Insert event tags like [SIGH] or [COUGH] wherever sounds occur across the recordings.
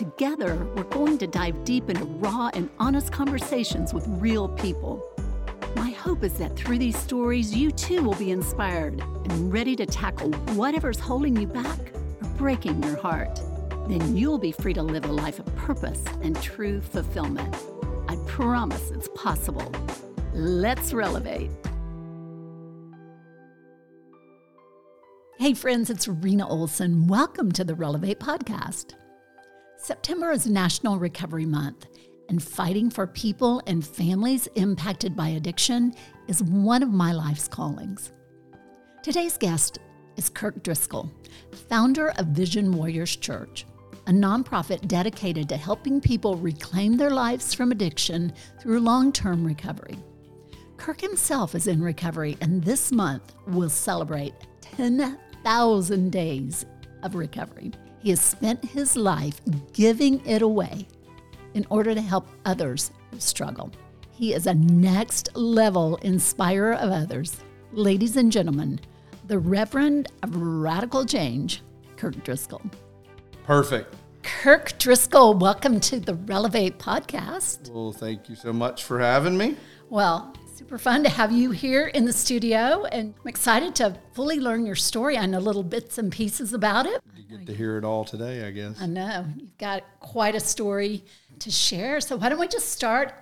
Together, we're going to dive deep into raw and honest conversations with real people. My hope is that through these stories, you too will be inspired and ready to tackle whatever's holding you back or breaking your heart. Then you'll be free to live a life of purpose and true fulfillment. I promise it's possible. Let's relevate. Hey, friends, it's Rena Olson. Welcome to the Relevate Podcast. September is National Recovery Month, and fighting for people and families impacted by addiction is one of my life's callings. Today's guest is Kirk Driscoll, founder of Vision Warriors Church, a nonprofit dedicated to helping people reclaim their lives from addiction through long term recovery. Kirk himself is in recovery, and this month will celebrate 10,000 days of recovery. He has spent his life giving it away in order to help others struggle. He is a next level inspirer of others. Ladies and gentlemen, the Reverend of Radical Change, Kirk Driscoll. Perfect. Kirk Driscoll, welcome to the Relevate podcast. Well, thank you so much for having me. Well, super fun to have you here in the studio, and I'm excited to fully learn your story. I know little bits and pieces about it. You get to hear it all today, I guess. I know you've got quite a story to share. So why don't we just start?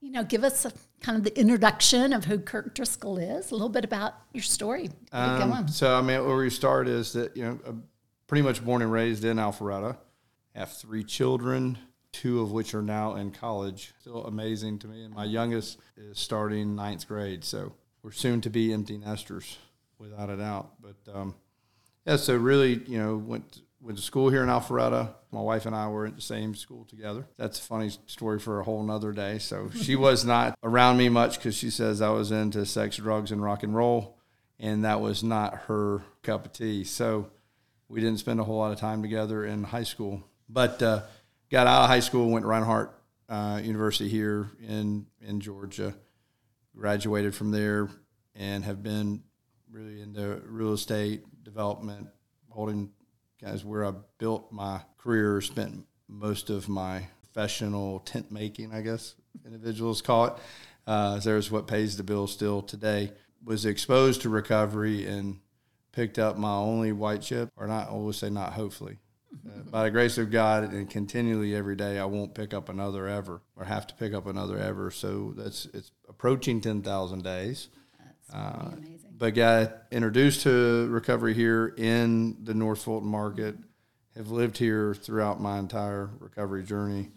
You know, give us a kind of the introduction of who Kirk Driscoll is, a little bit about your story. Um, so, I mean, where we start is that you know, I'm pretty much born and raised in Alpharetta. have three children two of which are now in college. Still amazing to me. And my youngest is starting ninth grade, so we're soon to be empty nesters, without a doubt. But um, yeah, so really, you know, went went to school here in Alpharetta. My wife and I were at the same school together. That's a funny story for a whole nother day. So [LAUGHS] she was not around me much because she says I was into sex, drugs, and rock and roll, and that was not her cup of tea. So we didn't spend a whole lot of time together in high school. But uh, got out of high school, went to Reinhardt uh, University here in in Georgia, graduated from there, and have been really into real estate development, holding guys where I built my career, spent most of my professional tent making, I guess individuals call it. Uh, there's what pays the bill still today. Was exposed to recovery and picked up my only white chip, or not, I will say not hopefully, uh, by the grace of God and continually every day, I won't pick up another ever or have to pick up another ever. So that's it's approaching ten thousand days. That's uh, amazing. But got introduced to recovery here in the North Fulton market. Have lived here throughout my entire recovery journey,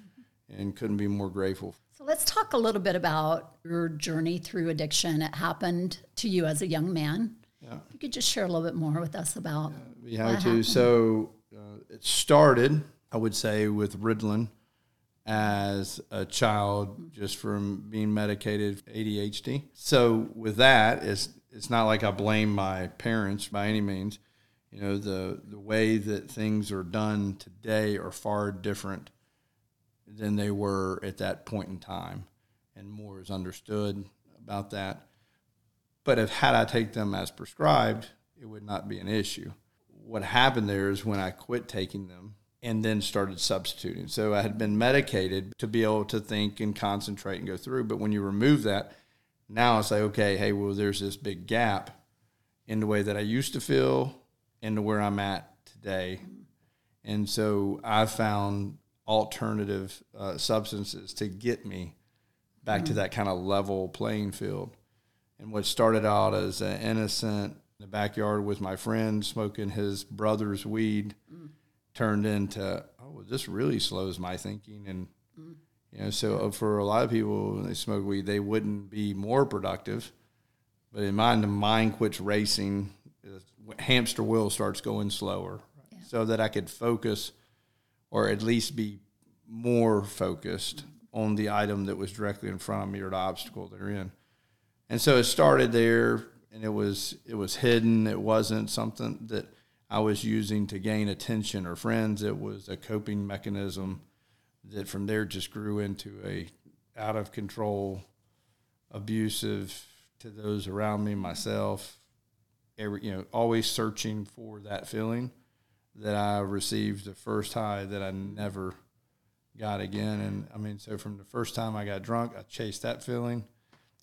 and couldn't be more grateful. So let's talk a little bit about your journey through addiction. It happened to you as a young man. Yeah. You could just share a little bit more with us about. Yeah, be happy to. So uh, it started, I would say, with Ritalin as a child, just from being medicated ADHD. So with that, it's it's not like I blame my parents by any means. You know, the the way that things are done today are far different than they were at that point in time, and more is understood about that. But if had I take them as prescribed, it would not be an issue what happened there is when I quit taking them and then started substituting. So I had been medicated to be able to think and concentrate and go through. But when you remove that, now I say, okay, hey, well, there's this big gap in the way that I used to feel and to where I'm at today. And so I found alternative uh, substances to get me back mm-hmm. to that kind of level playing field. And what started out as an innocent the backyard with my friend smoking his brother's weed mm. turned into oh this really slows my thinking and mm. you know so uh, for a lot of people when they smoke weed they wouldn't be more productive but in mine the mind quits racing hamster wheel starts going slower yeah. so that I could focus or at least be more focused on the item that was directly in front of me or the obstacle they're in. And so it started there, and it was it was hidden. It wasn't something that I was using to gain attention or friends. It was a coping mechanism that from there just grew into a out of control, abusive to those around me, myself. Every you know, always searching for that feeling that I received the first high that I never got again. And I mean, so from the first time I got drunk, I chased that feeling.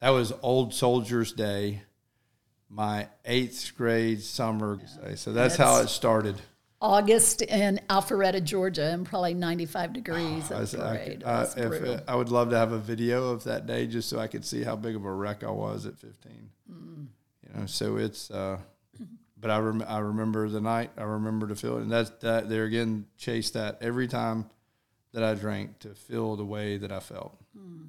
That was Old Soldiers Day, my eighth grade summer. So that's, that's, how it started. August in Alpharetta, Georgia, and probably 95 degrees. Oh, I, I, I, if, I would love to have a video of that day just so I could see how big of a wreck I was at 15. Mm. You know, so it's. Uh, but I, rem- I remember the night. I remember the feeling. And that's that. There again, chase that every time that I drank to feel the way that I felt. Hmm.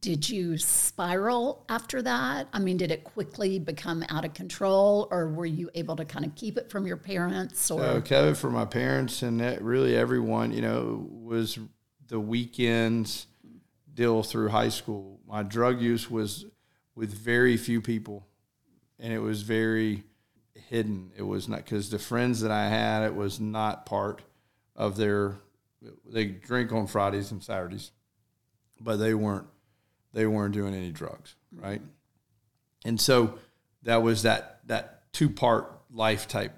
Did you spiral after that? I mean, did it quickly become out of control, or were you able to kind of keep it from your parents? Or so kept from my parents and really everyone. You know, was the weekends deal through high school. My drug use was with very few people, and it was very hidden. It was not because the friends that I had, it was not part of their. They drink on Fridays and Saturdays, but they weren't. They weren't doing any drugs, right? And so that was that that two part life type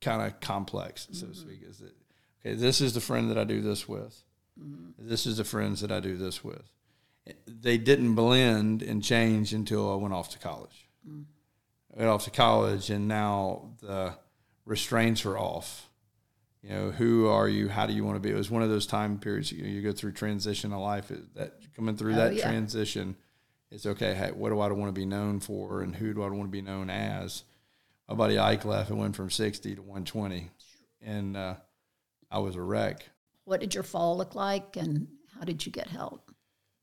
kind of complex, so to speak. Is that okay? This is the friend that I do this with. Mm-hmm. This is the friends that I do this with. They didn't blend and change until I went off to college. Mm-hmm went off to college, and now the restraints are off. You know, who are you? How do you want to be? It was one of those time periods. You know, you go through transition of life. That coming through oh, that yeah. transition, it's okay. Hey, what do I want to be known for, and who do I want to be known as? My buddy Ike left and went from sixty to one twenty, and uh, I was a wreck. What did your fall look like, and how did you get help?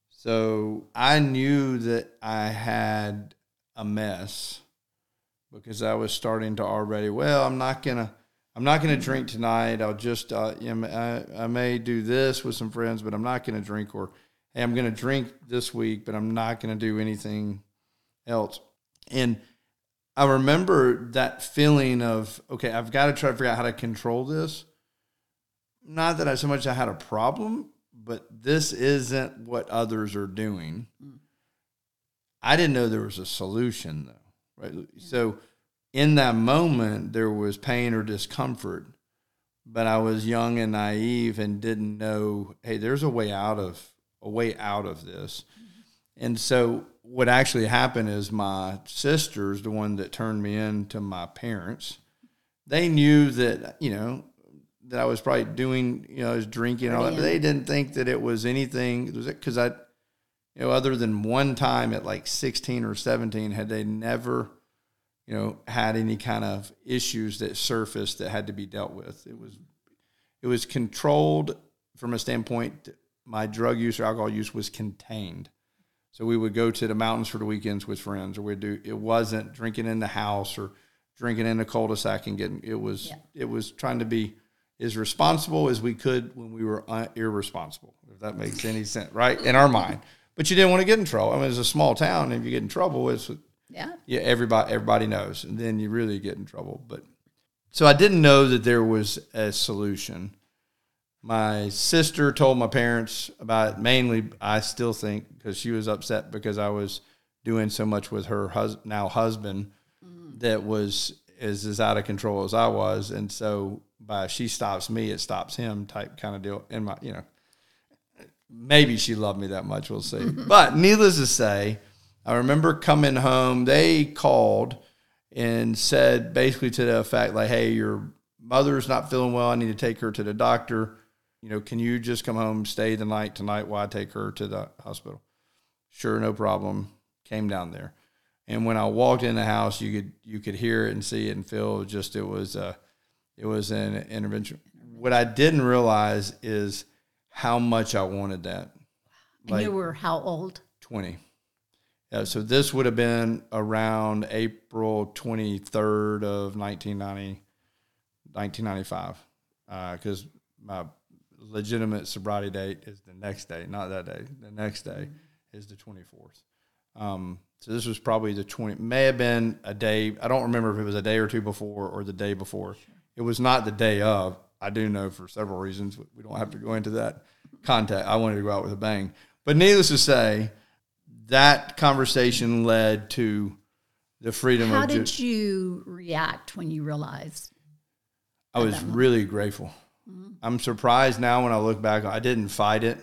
So I knew that I had a mess because I was starting to already. Well, I'm not gonna. I'm not going to drink tonight. I'll just, uh, you know, I, I may do this with some friends, but I'm not going to drink. Or, hey, I'm going to drink this week, but I'm not going to do anything else. And I remember that feeling of, okay, I've got to try to figure out how to control this. Not that I so much I had a problem, but this isn't what others are doing. Mm. I didn't know there was a solution though right? So in that moment, there was pain or discomfort, but I was young and naive and didn't know, hey, there's a way out of a way out of this. And so what actually happened is my sister's the one that turned me in to my parents. They knew that, you know, that I was probably doing, you know, I was drinking and all that, but they didn't think that it was anything Was it because I you know, other than one time at like 16 or 17, had they never, you know, had any kind of issues that surfaced that had to be dealt with. It was, it was controlled from a standpoint. My drug use or alcohol use was contained. So we would go to the mountains for the weekends with friends, or we'd do. It wasn't drinking in the house or drinking in the cul-de-sac and getting. It was. Yeah. It was trying to be as responsible as we could when we were uh, irresponsible. If that makes any sense, right? In our mind but you didn't want to get in trouble. I mean, it's a small town, and if you get in trouble, it's yeah, yeah, everybody everybody knows, and then you really get in trouble. But so I didn't know that there was a solution. My sister told my parents about it. Mainly, I still think because she was upset because I was doing so much with her hus- now husband mm. that was is as out of control as I was, and so by she stops me, it stops him type kind of deal. In my you know maybe she loved me that much. We'll see. [LAUGHS] but needless to say, I remember coming home. They called and said basically to the effect like, "Hey, your mother's not feeling well. I need to take her to the doctor. You know, can you just come home, stay the night tonight while I take her to the hospital?" Sure, no problem. Came down there, and when I walked in the house, you could you could hear it and see it and feel just it was a it was an intervention. What I didn't realize is how much I wanted that. Like, and you were how old? 20. Yeah, so this would have been around April 23rd of 1990, 1995. Because uh, my legitimate sobriety date is the next day, not that day. The next day is the 24th. Um, so this was probably the 20, may have been a day. I don't remember if it was a day or two before or the day before. Sure. It was not the day of. I do know for several reasons. We don't have to go into that contact. I wanted to go out with a bang. But needless to say, that conversation led to the freedom How of. How did you react when you realized? I was really grateful. Mm-hmm. I'm surprised now when I look back. I didn't fight it.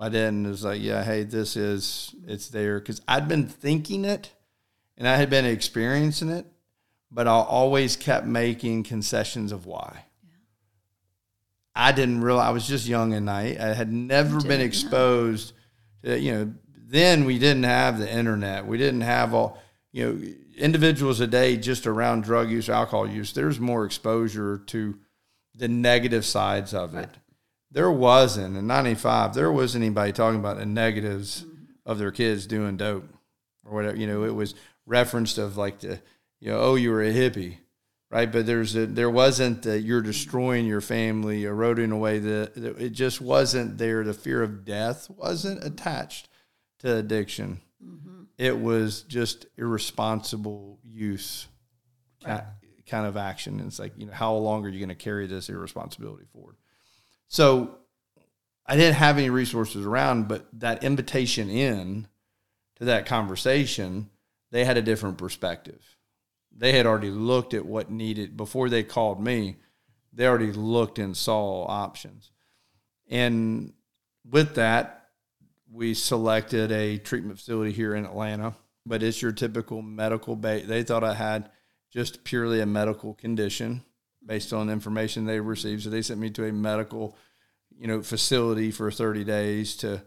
I didn't. It was like, yeah, hey, this is it's there because I'd been thinking it, and I had been experiencing it, but I always kept making concessions of why. I didn't realize I was just young and naive. I had never been exposed to, you know, then we didn't have the internet. We didn't have all, you know, individuals a day just around drug use, alcohol use. There's more exposure to the negative sides of it. There wasn't in 95, there wasn't anybody talking about the negatives mm-hmm. of their kids doing dope or whatever. You know, it was referenced of like the, you know, oh, you were a hippie right? But there's a, there wasn't that you're destroying your family, eroding away the, the, it just wasn't there. The fear of death wasn't attached to addiction. Mm-hmm. It was just irresponsible use right. kind of action. And it's like you know how long are you going to carry this irresponsibility forward? So I didn't have any resources around, but that invitation in to that conversation, they had a different perspective they had already looked at what needed before they called me. They already looked and saw options. And with that, we selected a treatment facility here in Atlanta, but it's your typical medical base. They thought I had just purely a medical condition based on information they received. So they sent me to a medical, you know, facility for 30 days to,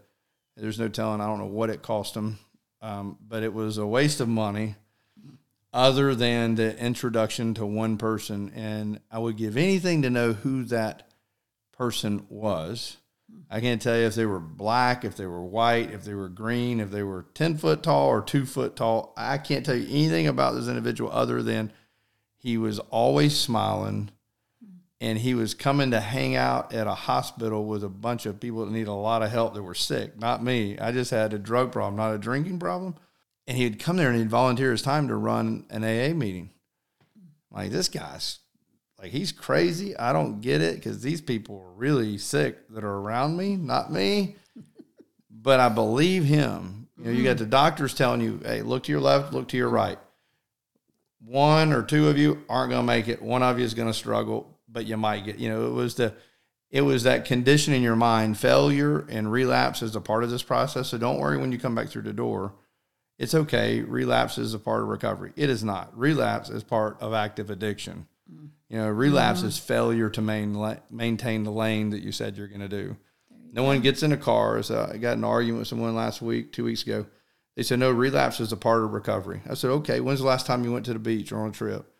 there's no telling, I don't know what it cost them, um, but it was a waste of money other than the introduction to one person. And I would give anything to know who that person was. I can't tell you if they were black, if they were white, if they were green, if they were 10 foot tall or two foot tall. I can't tell you anything about this individual other than he was always smiling and he was coming to hang out at a hospital with a bunch of people that need a lot of help that were sick. Not me. I just had a drug problem, not a drinking problem and he'd come there and he'd volunteer his time to run an AA meeting. Like this guy's like he's crazy. I don't get it because these people are really sick that are around me, not me. but I believe him. You know, you got the doctors telling you, "Hey, look to your left, look to your right." One or two of you aren't going to make it. One of you is going to struggle, but you might get. You know, it was the it was that condition in your mind. Failure and relapse is a part of this process. So don't worry when you come back through the door it's okay. Relapse is a part of recovery. It is not. Relapse is part of active addiction. Mm-hmm. You know, relapse mm-hmm. is failure to main, maintain the lane that you said you're going to do. No go. one gets in a car. So I got an argument with someone last week, two weeks ago. They said, no, relapse is a part of recovery. I said, okay, when's the last time you went to the beach or on a trip?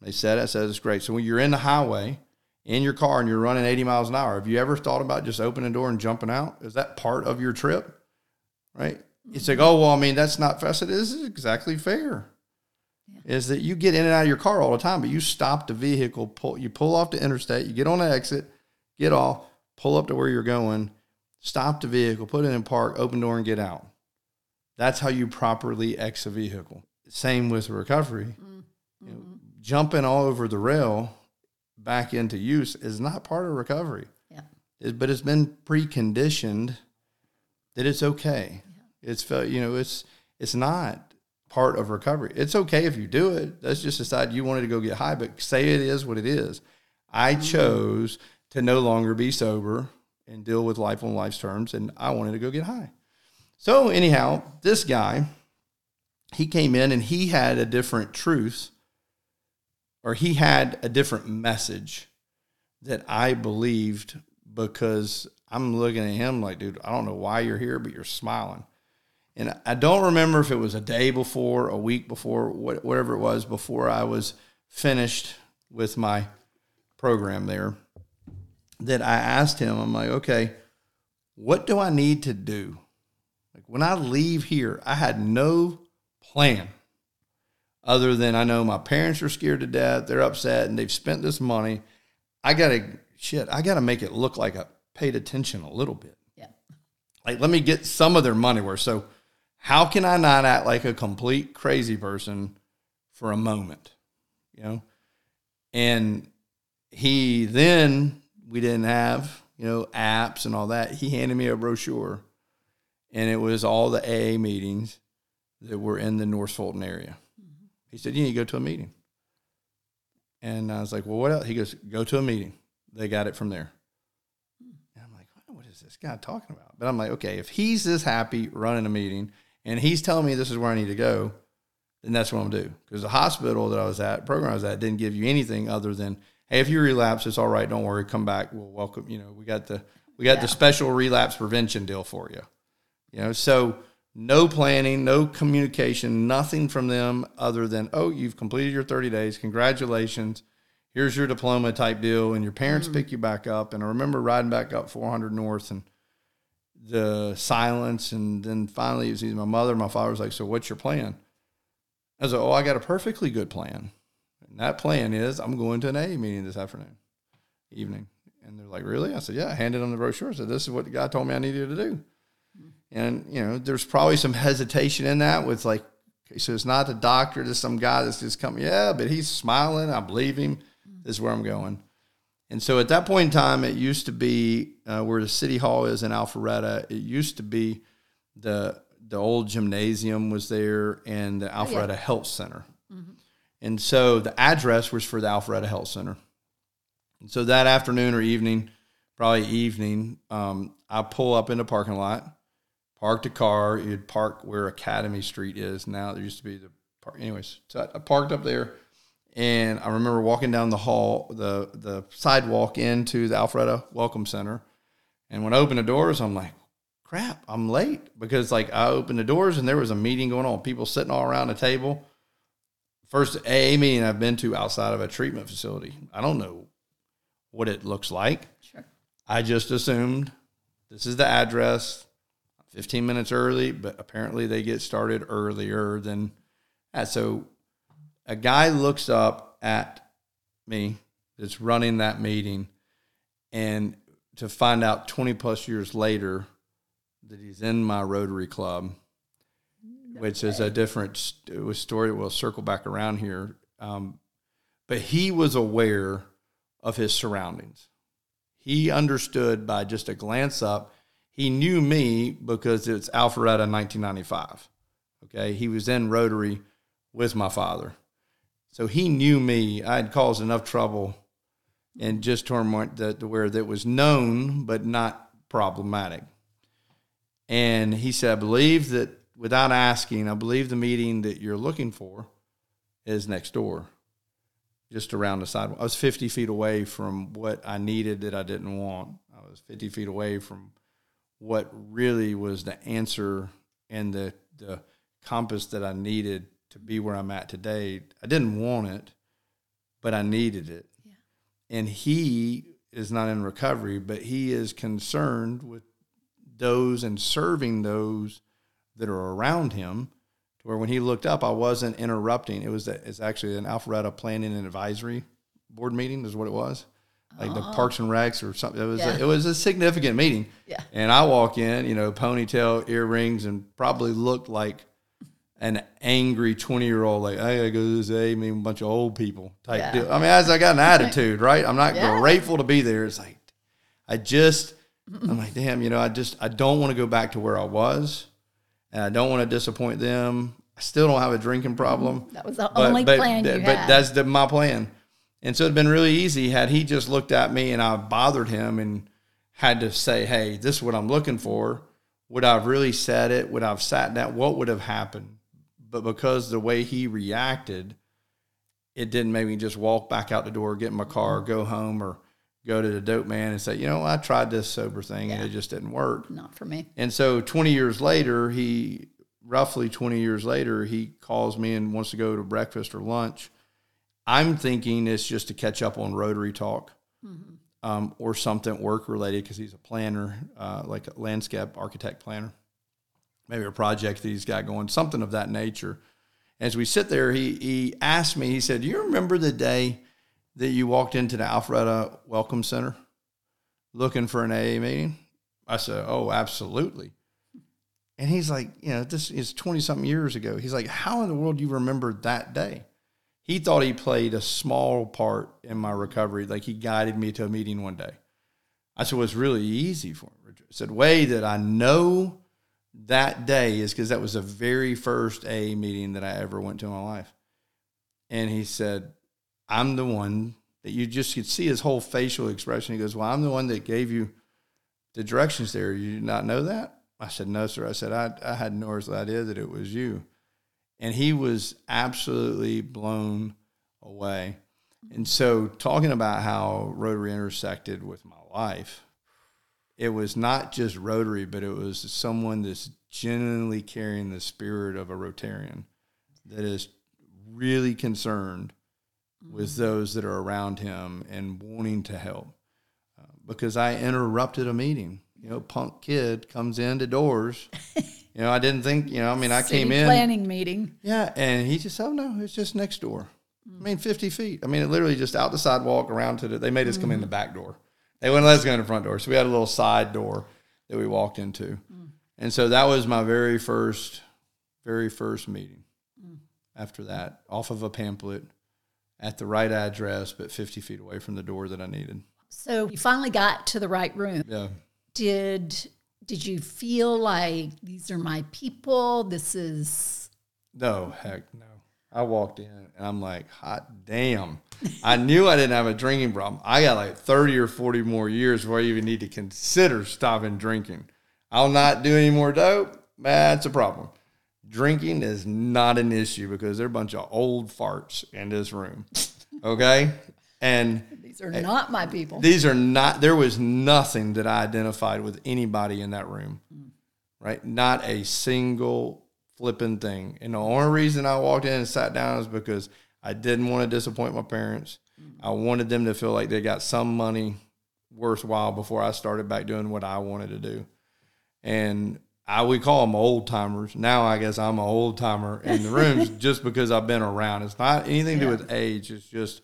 They said, I said, it's great. So when you're in the highway, in your car, and you're running 80 miles an hour, have you ever thought about just opening the door and jumping out? Is that part of your trip? Right? It's like, oh well, I mean, that's not fair. I said, this is exactly fair. Yeah. Is that you get in and out of your car all the time, but you stop the vehicle, pull you pull off the interstate, you get on the exit, get off, pull up to where you're going, stop the vehicle, put it in park, open door, and get out. That's how you properly exit a vehicle. Same with recovery. Mm-hmm. You know, jumping all over the rail back into use is not part of recovery. Yeah. It, but it's been preconditioned that it's okay. It's you know it's it's not part of recovery. It's okay if you do it. Let's just decide you wanted to go get high, but say it is what it is. I chose to no longer be sober and deal with life on life's terms, and I wanted to go get high. So anyhow, this guy, he came in and he had a different truth, or he had a different message that I believed because I'm looking at him like, dude, I don't know why you're here, but you're smiling. And I don't remember if it was a day before, a week before, whatever it was, before I was finished with my program there, that I asked him, I'm like, okay, what do I need to do? Like when I leave here, I had no plan other than I know my parents are scared to death. They're upset and they've spent this money. I got to, shit, I got to make it look like I paid attention a little bit. Yeah. Like, let me get some of their money worth. So, how can I not act like a complete crazy person for a moment? You know? And he then, we didn't have, you know, apps and all that. He handed me a brochure, and it was all the AA meetings that were in the North Fulton area. Mm-hmm. He said, You need to go to a meeting. And I was like, Well, what else? He goes, Go to a meeting. They got it from there. Hmm. And I'm like, What is this guy talking about? But I'm like, Okay, if he's this happy running a meeting and he's telling me this is where I need to go, then that's what I'm gonna do. Because the hospital that I was at, program I was at, didn't give you anything other than, Hey, if you relapse, it's all right. Don't worry. Come back. We'll welcome. You know, we got the we got Yeah. the special relapse prevention deal for you. You know, so no planning, no communication, nothing from them other than, oh, you've completed your 30 days. Congratulations. Here's your diploma type deal. And your parents mm-hmm. pick you back up. And I remember riding back up 400 North and the silence. And then finally, it was either my mother my father was like, So what's your plan? I was like, Oh, I got a perfectly good plan. And that plan is I'm going to an A meeting this afternoon, evening. And they're like, Really? I said, Yeah. I handed them the brochure. I said, This is what the guy told me I needed to do. And, you know, there's probably some hesitation in that with like, okay, so it's not the doctor, just some guy that's just coming. Yeah, but he's smiling. I believe him. This is where I'm going. And so at that point in time, it used to be uh, where the city hall is in Alpharetta. It used to be the the old gymnasium was there and the Alpharetta Health Center. And so the address was for the Alpharetta Health Center. And so that afternoon or evening, probably evening, um, I pull up in the parking lot, park the car. You'd park where Academy Street is now. There used to be the park. Anyways, so I parked up there, and I remember walking down the hall, the the sidewalk into the Alpharetta Welcome Center. And when I opened the doors, I'm like, crap, I'm late because like I opened the doors and there was a meeting going on, people sitting all around a table. First AA meeting I've been to outside of a treatment facility. I don't know what it looks like. Sure. I just assumed this is the address. 15 minutes early, but apparently they get started earlier than that. So a guy looks up at me that's running that meeting and to find out 20 plus years later that he's in my Rotary Club, which is a different st- it was story. We'll circle back around here. Um, but he was aware of his surroundings. He understood by just a glance up. He knew me because it's Alpharetta 1995. Okay. He was in Rotary with my father. So he knew me. I had caused enough trouble and just turmoil that where that was known but not problematic. And he said, I believe that without asking, I believe the meeting that you're looking for is next door, just around the sidewalk. I was 50 feet away from what I needed that I didn't want. I was 50 feet away from what really was the answer and the, the compass that I needed to be where I'm at today. I didn't want it, but I needed it. Yeah. And he is not in recovery, but he is concerned with those and serving those that are around him to where when he looked up, I wasn't interrupting. It was it's actually an Alpharetta Planning and Advisory Board meeting is what it was. Like the oh. Parks and Recs or something. It was Yeah. a, it was a significant meeting. Yeah. And I walk in, you know, ponytail, earrings, and probably looked like an angry 20 year old, like, I gotta go to this I mean, a bunch of old people type Yeah. deal. I mean, as I got an attitude, right? I'm not Yeah. grateful to be there. It's like, I just, I'm like, damn, you know, I just, I don't want to go back to where I was. And I don't want to disappoint them. I still don't have a drinking mm-hmm. problem. That was the only plan but, you but that's the, my plan. And so it'd been really easy had he just looked at me and I bothered him and had to say, "Hey, this is what I'm looking for." Would I have really said it? Would I have sat down? What would have happened? But because the way he reacted, it didn't make me just walk back out the door, get in my car, go home, or go to the dope man and say, "You know, I tried this sober thing and it just didn't work." Not for me. And so 20 years later, he roughly 20 years later, he calls me and wants to go to breakfast or lunch. I'm thinking it's just to catch up on Rotary talk um, or something work related because he's a planner, uh, like a landscape architect planner, maybe a project that he's got going, something of that nature. As we sit there, he, he asked me, he said, Do you remember the day that you walked into the Alpharetta Welcome Center? looking for an AA meeting? I said, Oh, absolutely. And he's like, You know, this is 20 something years ago. He's like, How in the world do you remember that day? He thought he played a small part in my recovery. Like he guided me to a meeting one day. I said, Well, it's really easy for him. I said, Way that I know that day is because that was the very first AA meeting that I ever went to in my life. And he said, I'm the one that you just could see his whole facial expression. He goes, Well, I'm the one that gave you the directions there. You did not know that? I said, No, sir. I said, I, I had no idea that it was you. And he was absolutely blown away. And so, talking about how Rotary intersected with my life, it was not just Rotary, but it was someone that's genuinely carrying the spirit of a Rotarian that is really concerned with mm-hmm. those that are around him and wanting to help. Uh, because I interrupted a meeting. You know, punk kid comes into doors. [LAUGHS] you know, I didn't think, you know, I mean, I City came in. Planning meeting. Yeah. And he just, oh, no, it's just next door. Mm. I mean, 50 feet. I mean, it literally just out the sidewalk around to the, they made us mm. come in the mm. back door. They wouldn't let us go in the front door. So we had a little side door that we walked into. Mm. And so that was my very first, very first meeting. Mm. After that, off of a pamphlet at the right address, but 50 feet away from the door that I needed. So you finally got to the right room. Yeah. Did did you feel like these are my people? This is no heck no. I walked in and I'm like, hot damn. I knew I didn't have a drinking problem. I got like 30 or 40 more years where I even need to consider stopping drinking. I'll not do any more dope. That's a problem. Drinking is not an issue because they're a bunch of old farts in this room. [LAUGHS] Okay? And these are not my people. These are not, there was nothing that I identified with anybody in that room, mm. right? Not a single flipping thing. And the only reason I walked in and sat down is because I didn't want to disappoint my parents. Mm-hmm. I wanted them to feel like they got some money worthwhile before I started back doing what I wanted to do. And I we call them old timers. Now I guess I'm an old timer in the rooms [LAUGHS] just because I've been around. It's not anything to do with age. It's just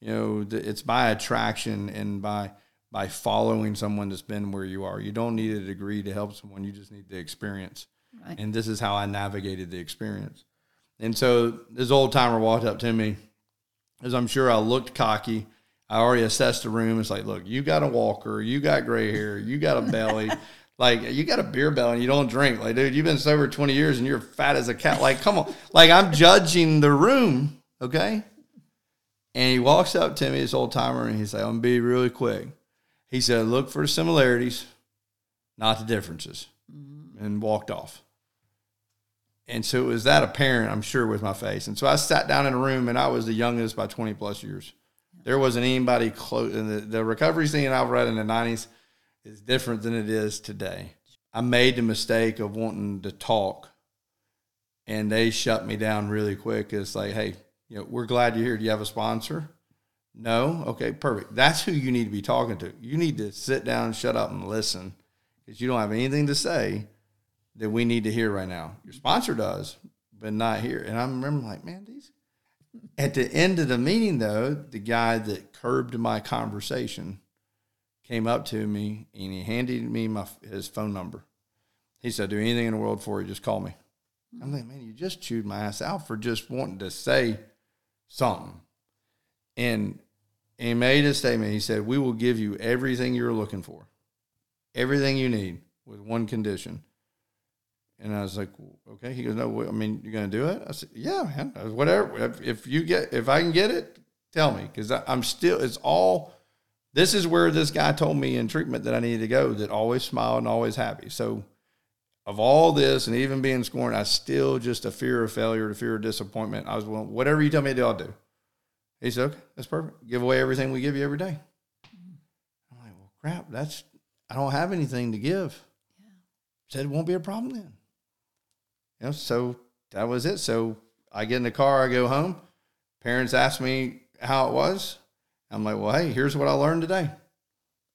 you know it's by attraction and by by following someone that's been where you are. You don't need a degree to help someone. You just need the experience. Right. And this is how I navigated the experience. And so this old timer walked up to me, as I'm sure I looked cocky. I already assessed the room. It's like, look, you got a walker, you got gray hair, you got a belly. [LAUGHS] like you got a beer belly and you don't drink. Like, dude, you've been sober 20 years and you're fat as a cat. Like, come on. Like, I'm judging the room, okay? And he walks up to me, this old timer, and he's like, I'm gonna be really quick. He said, look for the similarities, not the differences. Mm-hmm. And walked off. And so it was that apparent, I'm sure, with my face. And so I sat down in a room and I was the youngest by 20 plus years. There wasn't anybody close. And the, the recovery scene I've read in the 90s is different than it is today. I made the mistake of wanting to talk and they shut me down really quick. It's like, hey, you know, we're glad you're here. Do you have a sponsor? No? Okay, perfect. That's who you need to be talking to. You need to sit down, shut up, and listen because you don't have anything to say that we need to hear right now. Your sponsor does, but not here. And I remember like, man, these. At the end of the meeting, though, the guy that curbed my conversation came up to me and he handed me my his phone number. He said, "Do anything in the world for you, just call me." I'm like, man, you just chewed my ass out for just wanting to say something. And he made a statement. He said, "We will give you everything you're looking for, everything you need, with one condition." And I was like, okay. He goes, no, I mean, you're going to do it? I said, yeah, man, whatever. If, if, you get, if I can get it, tell me. Cause I, I'm still, it's all, this is where this guy told me in treatment that I needed to go that always smile and always happy. So of all this and even being scorned, I still just a fear of failure, a fear of disappointment. I was, well, whatever you tell me to do, I'll do. He said, okay, that's perfect. Give away everything we give you every day. I'm like, well, crap, that's, I don't have anything to give. Yeah. Said it won't be a problem then you know, so that was it. So I get in the car, I go home. Parents ask me how it was. I'm like, well, hey, here's what I learned today.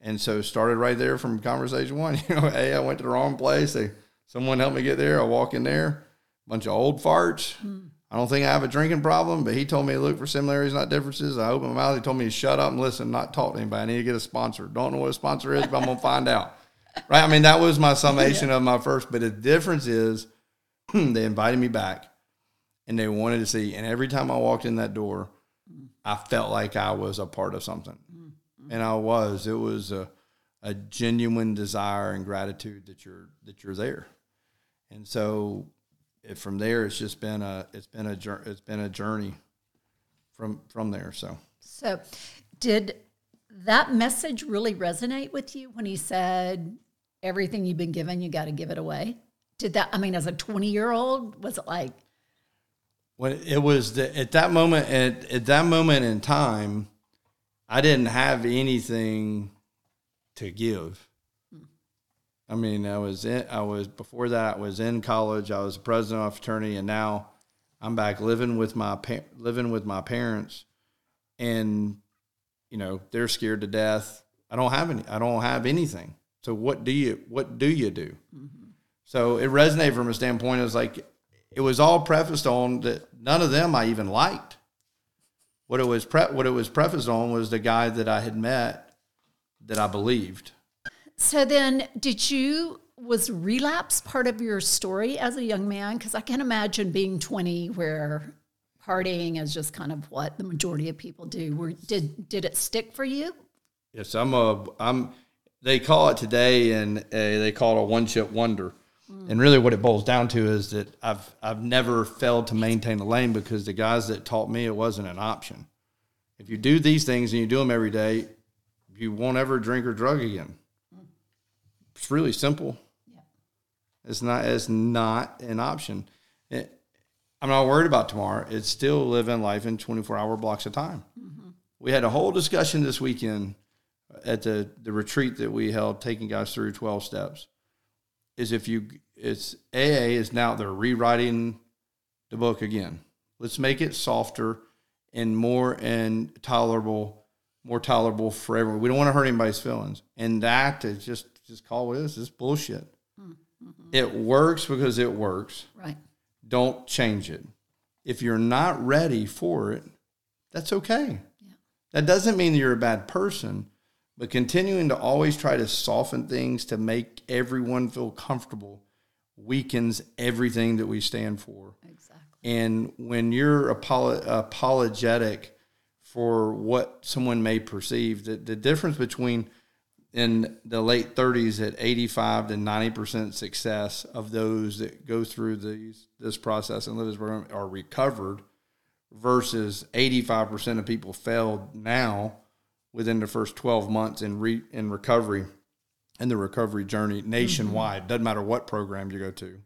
And so started right there from conversation one. [LAUGHS] You know, hey, I went to the wrong place. They, someone helped me get there. I walk in there, bunch of old farts. Mm. I don't think I have a drinking problem, but he told me to look for similarities, not differences. I opened my mouth. He told me to shut up and listen, not talk to anybody. I need to get a sponsor. Don't know what a sponsor is, but I'm going to find out. Right? I mean, that was my summation [LAUGHS] yeah. of my first. But the difference is [CLEARS THROAT] they invited me back and they wanted to see. And every time I walked in that door, I felt like I was a part of something. Mm-hmm. And I was. It was a, a genuine desire and gratitude that you're that you're there. And so it, from there, it's just been a it's been a it's been a journey from from there. So so did that message really resonate with you when he said everything you've been given, you got to give it away? Did that? I mean, as a twenty year old, was it like? When it was the, at that moment at, at that moment in time, I didn't have anything to give. I mean, I was in, I was before that I was in college. I was a president of a fraternity, and now I'm back living with my living with my parents, and you know they're scared to death. I don't have any. I don't have anything. So what do you what do you do? Mm-hmm. So it resonated from a standpoint. It was like it was all prefaced on that none of them I even liked. What it was pre- what it was prefaced on was the guy that I had met that I believed so then, did you was relapse part of your story as a young man? Because I can imagine being twenty, where partying is just kind of what the majority of people do. Were, did did it stick for you? Yes, I'm a I'm. They call it today, and uh, they call it a one chip wonder. Mm. And really, what it boils down to is that I've I've never failed to maintain the lane because the guys that taught me it wasn't an option. If you do these things and you do them every day, you won't ever drink or drug again. It's really simple. Yeah. It's not. It's not an option. It, I'm not worried about tomorrow. It's still living life in 24 hour blocks of time. Mm-hmm. We had a whole discussion this weekend at the the retreat that we held, taking guys through 12 steps. Is if you it's AA is now they're rewriting the book again. Let's make it softer and more and tolerable, more tolerable for everyone. We don't want to hurt anybody's feelings, and that is just just call what it is. It's bullshit. Mm-hmm. It works because it works. Right. Don't change it. If you're not ready for it, that's okay. Yeah. That doesn't mean you're a bad person, but continuing to always try to soften things to make everyone feel comfortable weakens everything that we stand for. Exactly. And when you're apolo- apologetic for what someone may perceive, the, the difference between in the late 30s at 85 to 90% success of those that go through these this process and live this program are recovered versus 85% of people failed now within the first 12 months in re, in recovery and the recovery journey nationwide mm-hmm. doesn't matter what program you go to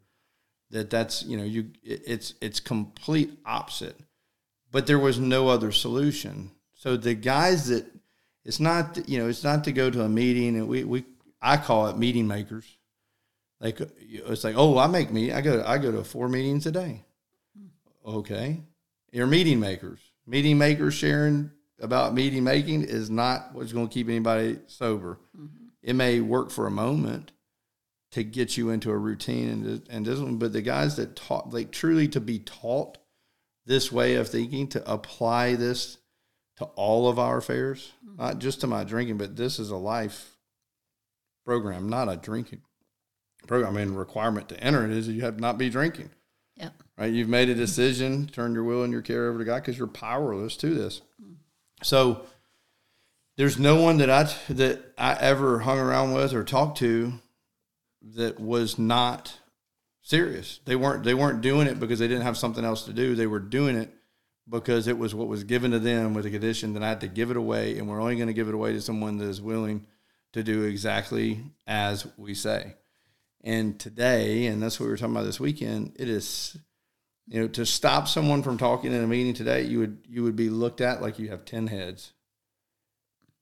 that that's you know you it's it's complete opposite but there was no other solution so the guys that it's not you know it's not to go to a meeting and we, we I call it meeting makers. Like it's like oh I make me I go I go to four meetings a day. Okay, you're meeting makers. Meeting makers sharing about meeting making is not what's going to keep anybody sober. Mm-hmm. It may work for a moment to get you into a routine and and this one, but the guys that taught like truly to be taught this way of thinking to apply this to all of our affairs, mm-hmm. not just to my drinking, but this is a life program, not a drinking program. I mean, requirement to enter it is you have not be drinking. Yeah. Right. You've made a decision, turn your will and your care over to God because you're powerless to this. Mm-hmm. So there's no one that I that I ever hung around with or talked to that was not serious. They weren't they weren't doing it because they didn't have something else to do. They were doing it because it was what was given to them with a condition that I had to give it away, and we're only going to give it away to someone that is willing to do exactly as we say. And today, and that's what we were talking about this weekend, it is, you know, to stop someone from talking in a meeting today, you would you would be looked at like you have ten heads.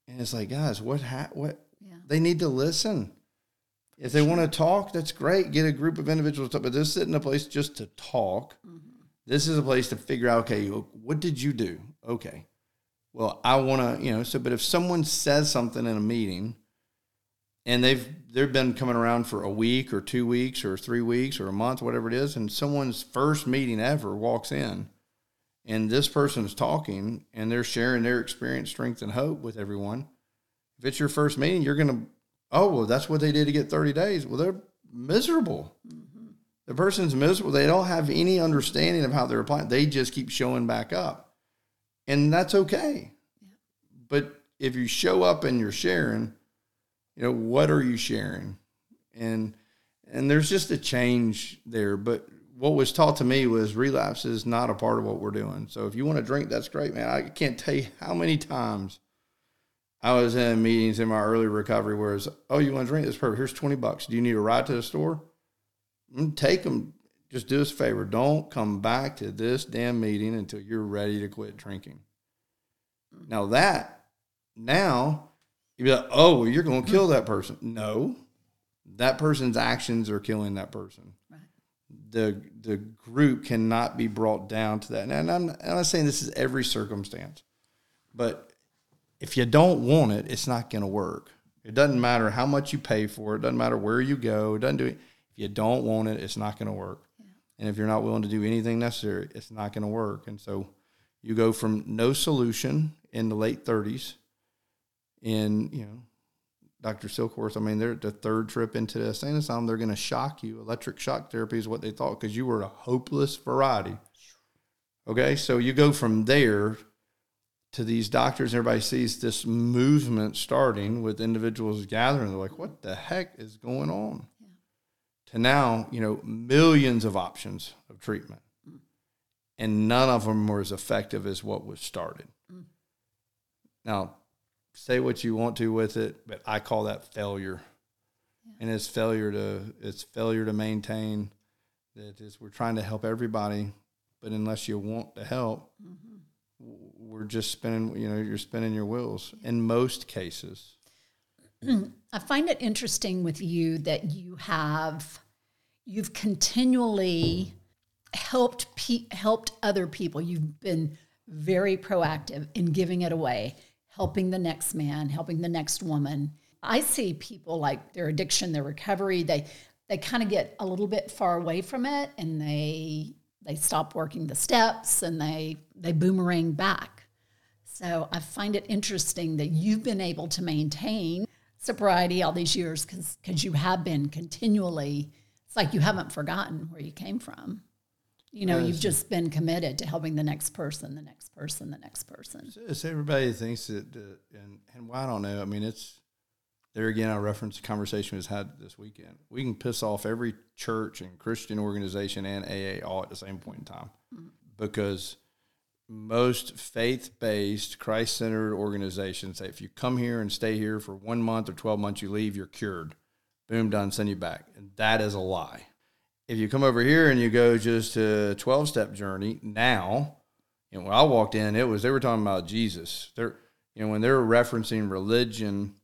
And it's like, guys, what ha- what yeah. they need to listen. If they want to talk, that's great. Get a group of individuals, to talk, but sit in a place just to talk. Mm-hmm this is a place to figure out, okay, what did you do? Okay. Well, I want to, you know, so, but if someone says something in a meeting and they've, they've been coming around for a week or two weeks or three weeks or a month, whatever it is, and someone's first meeting ever walks in and this person's talking and they're sharing their experience, strength, and hope with everyone, if it's your first meeting, you're going to, oh, well, that's what they did to get 30 days. Well, they're miserable. Mm-hmm. The person's miserable. They don't have any understanding of how they're applying. They just keep showing back up. And that's okay. Yeah. But if you show up and you're sharing, you know, what are you sharing? And and there's just a change there. But what was taught to me was relapse is not a part of what we're doing. So if you want to drink, that's great, man. I can't tell you how many times I was in meetings in my early recovery where it's, oh, you want to drink? This perfect. Here's 20 bucks. Do you need a ride to the store? Mm, take them. Just do us a favor. Don't come back to this damn meeting until you're ready to quit drinking. Now that, now, you'd be like, oh, well, you're going to kill that person. No, that person's actions are killing that person. Right. The the group cannot be brought down to that. And I'm, I'm not saying this is every circumstance, but if you don't want it, it's not going to work. It doesn't matter how much you pay for it. It doesn't matter where you go. It doesn't do it. If you don't want it, it's not going to work. Yeah. And if you're not willing to do anything necessary, it's not going to work. And so you go from no solution in the late 30s in, you know, Dr. Silkworth, I mean, they're the third trip into the insane asylum. They're going to shock you. Electric shock therapy is what they thought because you were a hopeless variety. Okay, so you go from there to these doctors. Everybody sees this movement starting with individuals gathering. They're like, "What the heck is going on?" Yeah. To now, you know, millions of options of treatment, mm. and none of them were as effective as what was started. Mm. Now, say what you want to with it, but I call that failure. Yeah. And it's failure to it's failure to maintain that is we're trying to help everybody, but unless you want to help, mm-hmm. we're just spinning. You know, you're spinning your wheels in most cases. [CLEARS THROAT] I find it interesting with you that you have you've continually helped pe- helped other people. You've been very proactive in giving it away helping the next man, helping the next woman. I see people like their addiction, their recovery, they they kind of get a little bit far away from it and they they stop working the steps and they they boomerang back. So I find it interesting that you've been able to maintain sobriety all these years because you have been continually it's like you haven't forgotten where you came from you know, you've just been committed to helping the next person, the next person, the next person. So everybody thinks that, uh, and and why I don't know. I mean, it's there again. I reference the conversation we had this weekend. We can piss off every church and Christian organization and AA all at the same point in time, mm-hmm. because most faith-based, Christ-centered organizations say if you come here and stay here for one month or twelve months, you leave, you're cured. Boom, done. Send you back, and that is a lie if you come over here and you go just a 12 step journey now, you know, when I walked in, it was, they were talking about Jesus. They're, you know, when they're referencing religion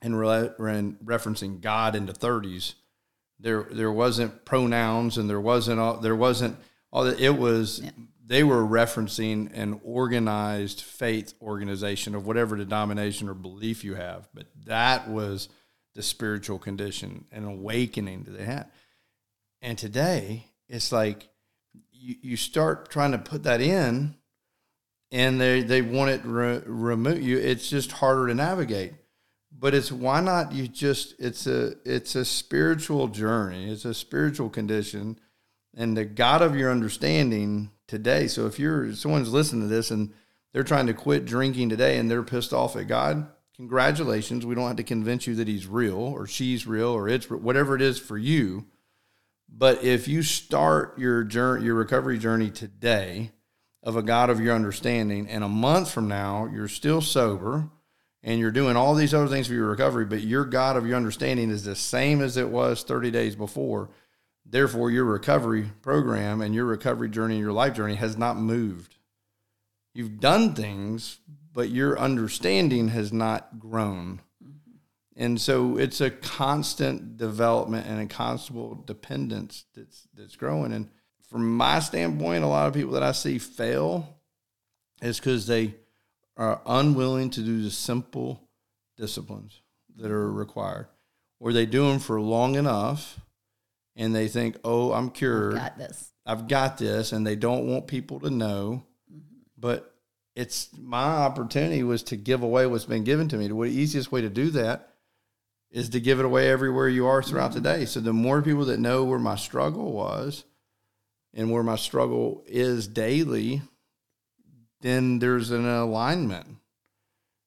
and, re- referencing God in the 30s, there, there wasn't pronouns and there wasn't, all, there wasn't all that. It was, yeah. they were referencing an organized faith organization of whatever denomination or belief you have. But that was the spiritual condition and awakening that they had. And today, it's like you, you start trying to put that in, and they, they want it re- remove you. It's just harder to navigate. But it's why not you just it's a it's a spiritual journey. It's a spiritual condition, and the God of your understanding today. So if you're someone's listening to this and they're trying to quit drinking today and they're pissed off at God, congratulations. We don't have to convince you that he's real or she's real or it's whatever it is for you. But if you start your journey, your recovery journey today of a God of your understanding, and a month from now you're still sober and you're doing all these other things for your recovery, but your God of your understanding is the same as it was 30 days before. Therefore, your recovery program and your recovery journey and your life journey has not moved. You've done things, but your understanding has not grown. And so it's a constant development and a constant dependence that's that's growing. And from my standpoint, a lot of people that I see fail is because they are unwilling to do the simple disciplines that are required, or they do them for long enough, and they think, "Oh, I'm cured. I've got this. I've got this," and they don't want people to know. Mm-hmm. but it's my opportunity was to give away what's been given to me. The easiest way to do that is to give it away everywhere you are throughout the day. So the more people that know where my struggle was and where my struggle is daily, then there's an alignment.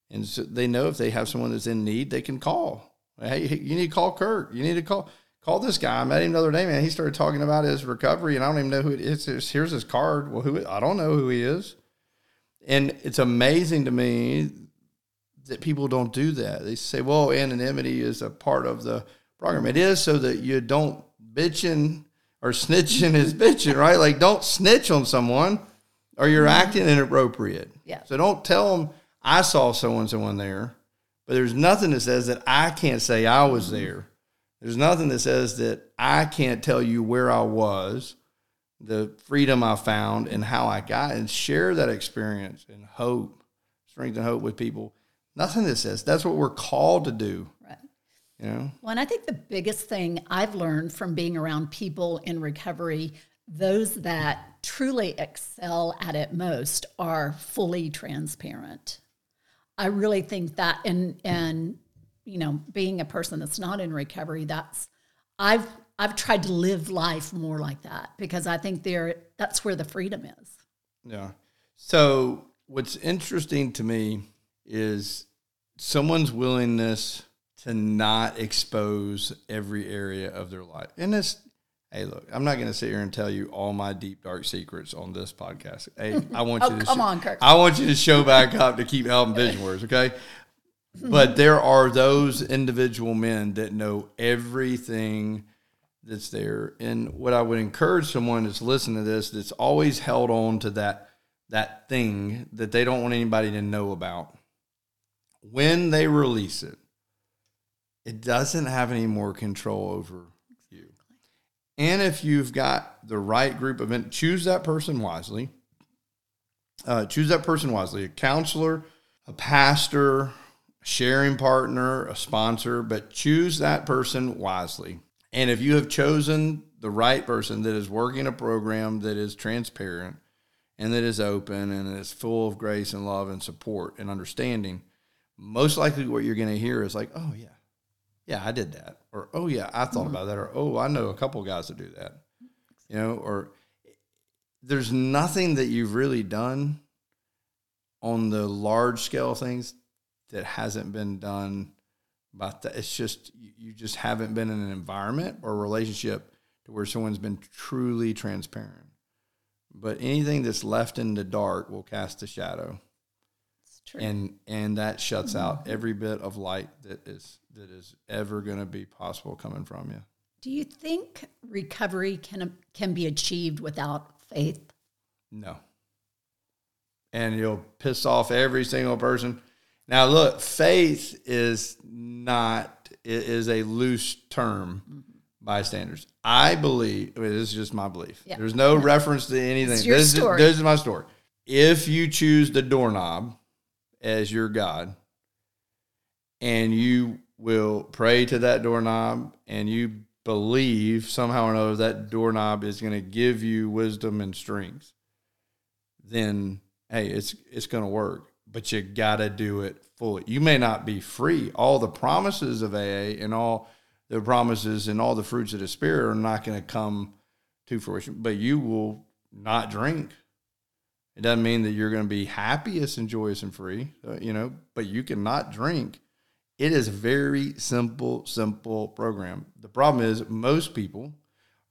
And so they know if they have someone that's in need, they can call. Hey, you need to call Kirk. You need to call call this guy. I met him the other day, man. He started talking about his recovery, and I don't even know who it is. Here's his card. Well, who I don't know who he is. And it's amazing to me that people don't do that. They say, well, anonymity is a part of the program. It is so that you don't bitching or snitching is bitching, right? Like, don't snitch on someone or you're mm-hmm. acting inappropriate. Yeah. So don't tell them I saw so and so there, but there's nothing that says that I can't say I was mm-hmm. there. There's nothing that says that I can't tell you where I was, the freedom I found, and how I got, and share that experience and hope, strength and hope with people. Nothing that says that's what we're called to do. Right. You know? Well, and I think the biggest thing I've learned from being around people in recovery, those that truly excel at it most are fully transparent. I really think that and and you know, being a person that's not in recovery, that's I've I've tried to live life more like that because I think there that's where the freedom is. Yeah. So what's interesting to me is someone's willingness to not expose every area of their life. And this hey look, I'm not gonna sit here and tell you all my deep dark secrets on this podcast. Hey, I want [LAUGHS] oh, you to come show, on, Kirk. I want you to show back up to keep helping vision [LAUGHS] words, okay? but there are those individual men that know everything that's there. And what I would encourage someone that's listening to this that's always held on to that that thing that they don't want anybody to know about. When they release it, it doesn't have any more control over you. And if you've got the right group of men, choose that person wisely. Uh, choose that person wisely. A counselor, a pastor, sharing partner, a sponsor, but choose that person wisely. And if you have chosen the right person that is working a program that is transparent and that is open and is full of grace and love and support and understanding, most likely what you're going to hear is like, oh, yeah, yeah, I did that. Or, oh, yeah, I thought mm-hmm. about that. Or, oh, I know a couple guys that do that. You know, or there's nothing that you've really done on the large scale things that hasn't been done but it's just you just haven't been in an environment or relationship to where someone's been truly transparent but anything that's left in the dark will cast a shadow and and that shuts mm-hmm. out every bit of light that is that is ever going to be possible coming from you do you think recovery can can be achieved without faith no and you'll piss off every single person now, look, faith is not is a loose term mm-hmm. by standards. I believe this is just my belief. Yeah. There's no yeah. reference to [LAUGHS] anything. This. Is, this is my story. If you choose the doorknob as your God, and you will pray to that doorknob, and you believe somehow or another that doorknob is going to give you wisdom and strength, then hey, it's it's going to work but you got to do it fully. You may not be free. All the promises of AA and all the promises and all the fruits of the Spirit are not going to come to fruition, but you will not drink. It doesn't mean that you're going to be happiest and joyous and free, uh, you know, but you cannot drink. It is a very simple, simple program. The problem is most people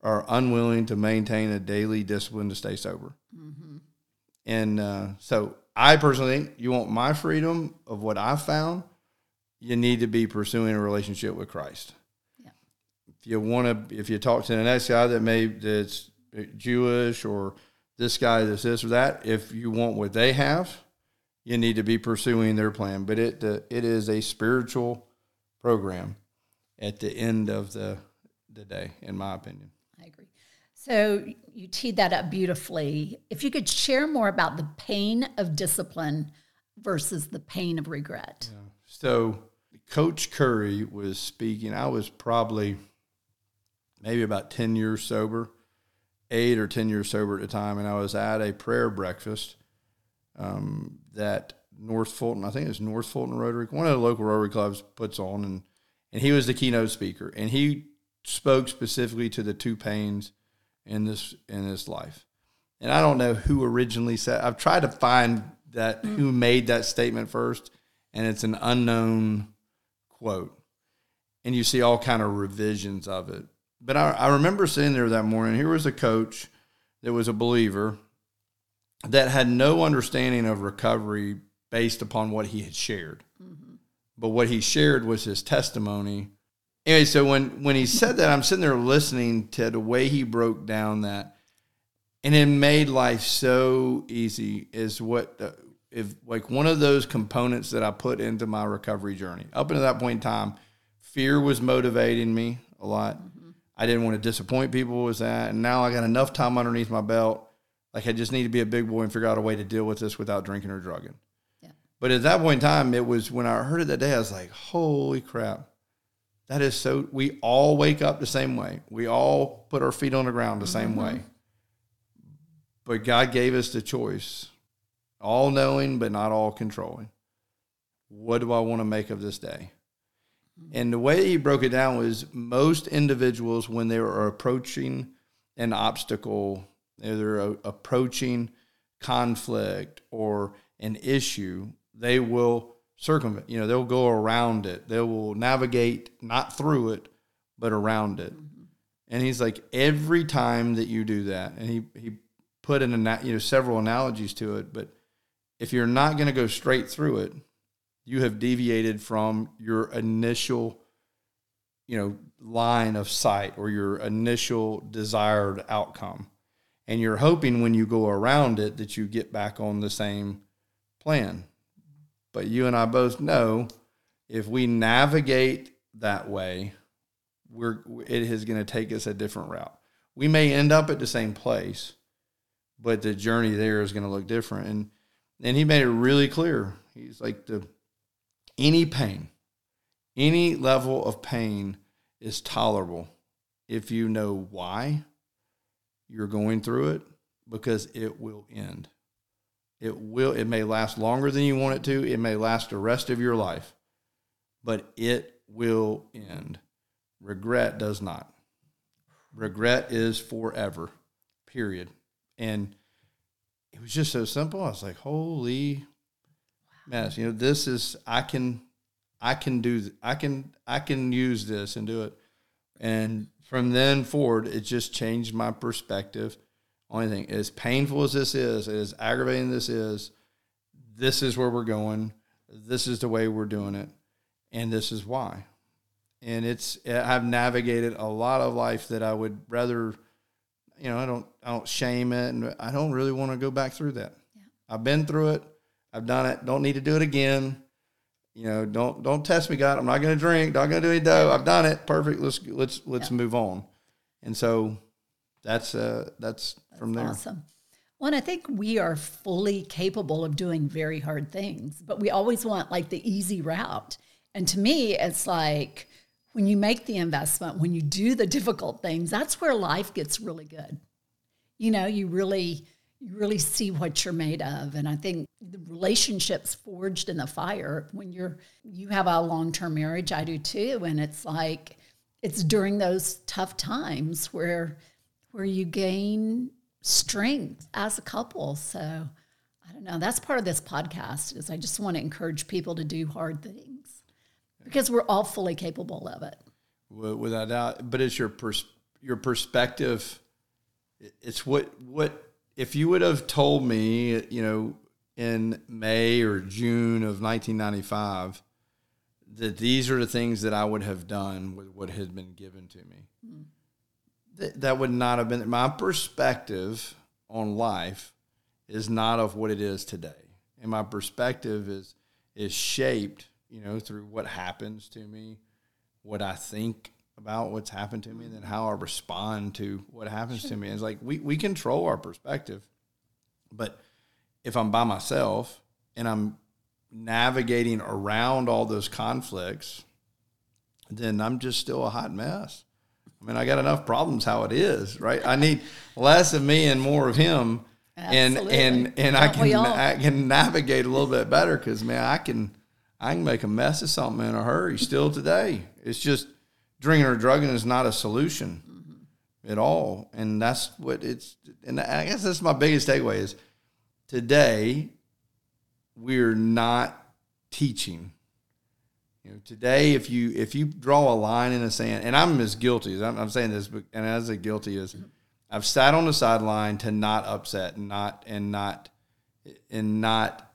are unwilling to maintain a daily discipline to stay sober. Mm-hmm. And uh, so I personally think you want my freedom of what I found, you need to be pursuing a relationship with Christ. Yeah. If you want to, if you talk to the next guy that may that's Jewish or this guy that's this or that, if you want what they have, you need to be pursuing their plan. But it uh, it is a spiritual program at the end of the the day, in my opinion. I agree. So you teed that up beautifully. If you could share more about the pain of discipline versus the pain of regret. Yeah. So Coach Curry was speaking. I was probably maybe about 10 years sober, eight or 10 years sober at the time. And I was at a prayer breakfast um, that North Fulton, I think it's North Fulton Rotary, one of the local Rotary clubs puts on, and and he was the keynote speaker, and he spoke specifically to the two pains in this in this life. And I don't know who originally said. I've tried to find that mm. who made that statement first, and it's an unknown quote. And you see all kind of revisions of it. But I, I remember sitting there that morning. Here was a coach that was a believer that had no understanding of recovery based upon what he had shared. Mm-hmm. But what he shared was his testimony. Anyway, so when when he said that, I'm sitting there listening to the way he broke down that, and it made life so easy. Is what uh, if like one of those components that I put into my recovery journey. Up until that point in time, fear was motivating me a lot. Mm-hmm. I didn't want to disappoint people with that, and now I got enough time underneath my belt. Like I just need to be a big boy and figure out a way to deal with this without drinking or drugging. But at that point in time, it was when I heard it that day, I was like, holy crap. That is so. We all wake up the same way. We all put our feet on the ground the same mm-hmm. way. But God gave us the choice, all knowing, but not all controlling. What do I want to make of this day? And the way he broke it down was most individuals, when they are approaching an obstacle, they're approaching conflict or an issue, they will circumvent, you know, they'll go around it. They will navigate not through it, but around it. Mm-hmm. And he's like, every time that you do that, and he, he put in, a you know, several analogies to it, but if you're not going to go straight through it, you have deviated from your initial, you know, line of sight or your initial desired outcome. And you're hoping when you go around it that you get back on the same plan. But you and I both know if we navigate that way, we're it is going to take us a different route. We may end up at the same place, but the journey there is going to look different. And and he made it really clear. He's like the any pain, any level of pain is tolerable if you know why you're going through it because it will end. It will it may last longer than you want it to. It may last the rest of your life. But it will end. Regret does not. Regret is forever. Period. And it was just so simple. I was like, "Holy mess. You know, this is I can I can do I can I can use this and do it. And from then forward, it just changed my perspective only thing, as painful as this is, as aggravating this is, this is where we're going. This is the way we're doing it, and this is why. And it's I've navigated a lot of life that I would rather, you know, I don't I don't shame it, and I don't really want to go back through that. Yeah. I've been through it. I've done it. Don't need to do it again. You know, don't don't test me, God. I'm not going to drink. Not going to do any dough. I've done it. Perfect. Let's let's let's yeah. move on. And so that's uh that's, that's from there. Awesome. Well, and I think we are fully capable of doing very hard things, but we always want like the easy route. And to me, it's like when you make the investment, when you do the difficult things, that's where life gets really good. You know, you really you really see what you're made of and i think the relationships forged in the fire when you're you have a long-term marriage i do too and it's like it's during those tough times where where you gain strength as a couple. So I don't know. That's part of this podcast is I just want to encourage people to do hard things because we're all fully capable of it. Without doubt, but it's your pers- your perspective. It's what what if you would have told me, you know, in May or June of 1995 that these are the things that I would have done with what had been given to me. Mm th- that would not have been my perspective on life is not of what it is today, and my perspective is is shaped, you know, through what happens to me, what I think about what's happened to me, and then how I respond to what happens sure. to me. It's like we we control our perspective, but if I'm by myself and I'm navigating around all those conflicts, then I'm just still a hot mess. I mean, I got enough problems how it is, right? I need less of me and more of him. and and and I can I can navigate a little bit better because man, I can I can make a mess of something in a hurry still today. It's just drinking or drugging is not a solution mm-hmm. at all, and that's what it's. And I guess that's my biggest takeaway is today we're not teaching. You know, today if you if you draw a line in the sand, and I'm as guilty as I'm, I'm saying this, but, and as a guilty as. I've sat on the sideline to not upset and not and not and not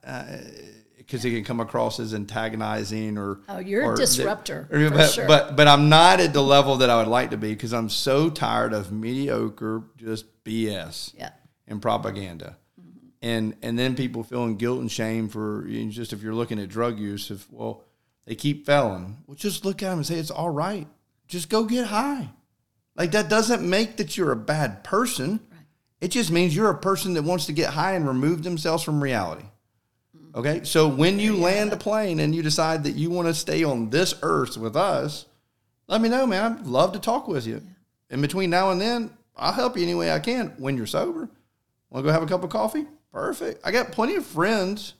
because it can come across as antagonizing or oh you're or, a disruptor or, but, sure. but but I'm not at the level that I would like to be because I'm so tired of mediocre just BS yeah. and propaganda. Mm-hmm. And and then people feeling guilt and shame for you know, just if you're looking at drug use, if well they keep failing, well just look at them and say it's all right. Just go get high. Like that doesn't make that you're a bad person. Right. It just means you're a person that wants to get high and remove themselves from reality. Okay? So when you land a plane and you decide that you want to stay on this earth with us, let me know, man. I'd love to talk with you. Yeah. In between now and then, I'll help you any way I can when you're sober. Want to go have a cup of coffee? Perfect. I got plenty of friends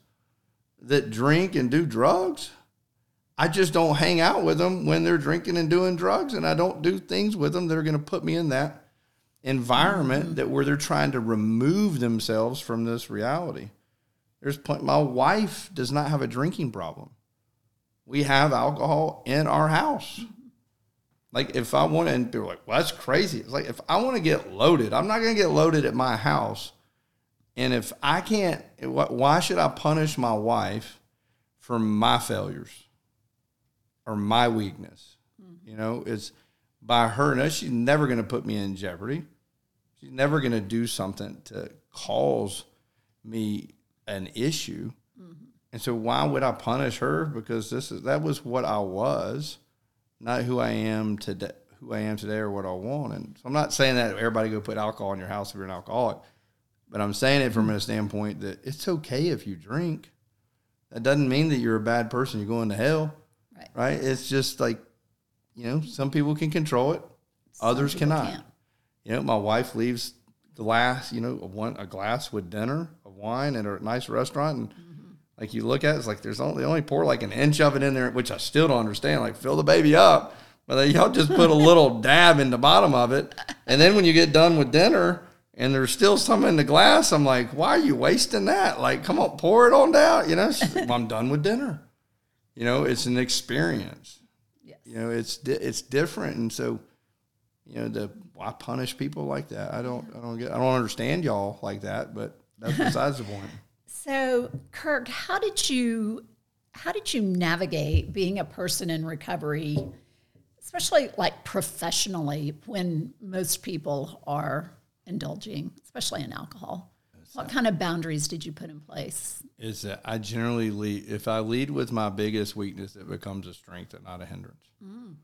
that drink and do drugs. I just don't hang out with them when they're drinking and doing drugs, and I don't do things with them that are going to put me in that environment mm-hmm. that where they're trying to remove themselves from this reality. There's plenty, my wife does not have a drinking problem. We have alcohol in our house. Like if I want to, and people are like, "Well, that's crazy." It's like if I want to get loaded, I'm not going to get loaded at my house. And if I can't, why should I punish my wife for my failures? or my weakness. Mm-hmm. You know, it's by her. No, she's never going to put me in jeopardy. She's never going to do something to cause me an issue. Mm-hmm. And so why would I punish her? Because this is that was what I was, not who I am today. Who I am today, or what I want. And so I'm not saying that everybody go put alcohol in your house if you're an alcoholic, but I'm saying it from a standpoint that it's okay if you drink. That doesn't mean that you're a bad person. You're going to hell. Right. Right. It's just like, you know, some people can control it, some others cannot. Can't. You know, my wife leaves glass, you know, a one a glass with dinner of wine at a nice restaurant, and mm-hmm. like you look at it, it's like there's only they only pour like an inch of it in there, which I still don't understand. Like fill the baby up, but they, y'all just put a little [LAUGHS] dab in the bottom of it, and then when you get done with dinner. And there's still some in the glass. I'm like, why are you wasting that? Like, come on, pour it on down. You know, like, I'm done with dinner you know, it's an experience. Yes. You know, it's di- it's different, and so, you know, the why punish people like that? I don't I don't get I don't understand y'all like that, but that's besides the point. [LAUGHS] So, Kirk, how did you how did you navigate being a person in recovery, especially like professionally, when most people are indulging, especially in alcohol? What kind of boundaries did you put in place? Is that I generally lead, if I lead with my biggest weakness, it becomes a strength and not a hindrance. Mm.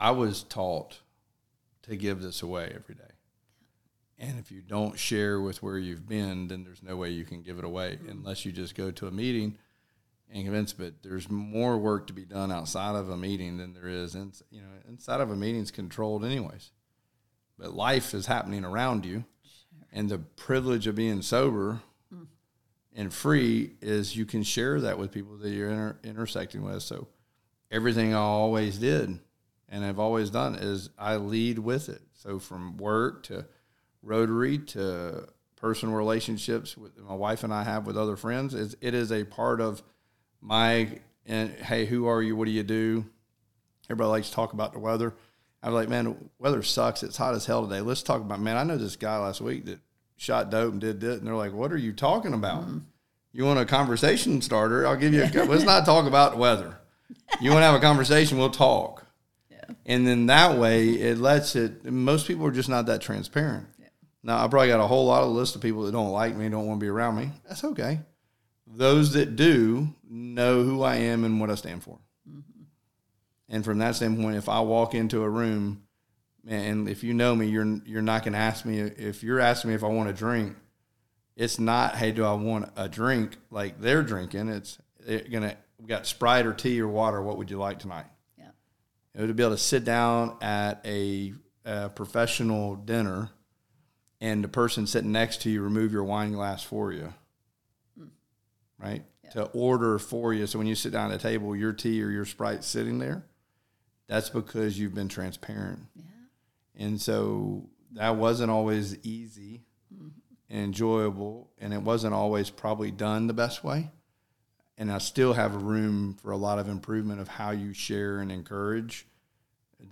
I was taught to give this away every day. And if you don't share with where you've been, then there's no way you can give it away mm. unless you just go to a meeting and convince. But there's more work to be done outside of a meeting than there is, in, you know, inside of a meeting is controlled anyways. But life is happening around you and the privilege of being sober mm. and free is you can share that with people that you're inter- intersecting with. So everything I always did and I've always done is I lead with it. So from work to Rotary to personal relationships with my wife and I have with other friends, is it is a part of my and hey, who are you? What do you do? Everybody likes to talk about the weather. I was like, man, weather sucks. It's hot as hell today. Let's talk about, man, I know this guy last week that shot dope and did this. And they're like, what are you talking about? Mm-hmm. You want a conversation starter? I'll give you a, [LAUGHS] let's not talk about the weather. You want to have a conversation? We'll talk. And then that way it lets it, most people are just not that transparent. Yeah. Now, I probably got a whole lot of list of people that don't like me, don't want to be around me. That's okay. Those that do know who I am and what I stand for. Mm-hmm. And from that standpoint, if I walk into a room, and if you know me, you're you're not going to ask me if you're asking me if I want a drink. It's not, hey, do I want a drink like they're drinking? It's gonna we got Sprite or tea or water. What would you like tonight? Yeah, it would be able to sit down at a, a professional dinner and the person sitting next to you remove your wine glass for you, hmm. right? To order for you. So when you sit down at a table, your tea or your Sprite sitting there, that's because you've been transparent. Yeah. And so that wasn't always easy mm-hmm. and enjoyable, and it wasn't always probably done the best way. And I still have room for a lot of improvement of how you share and encourage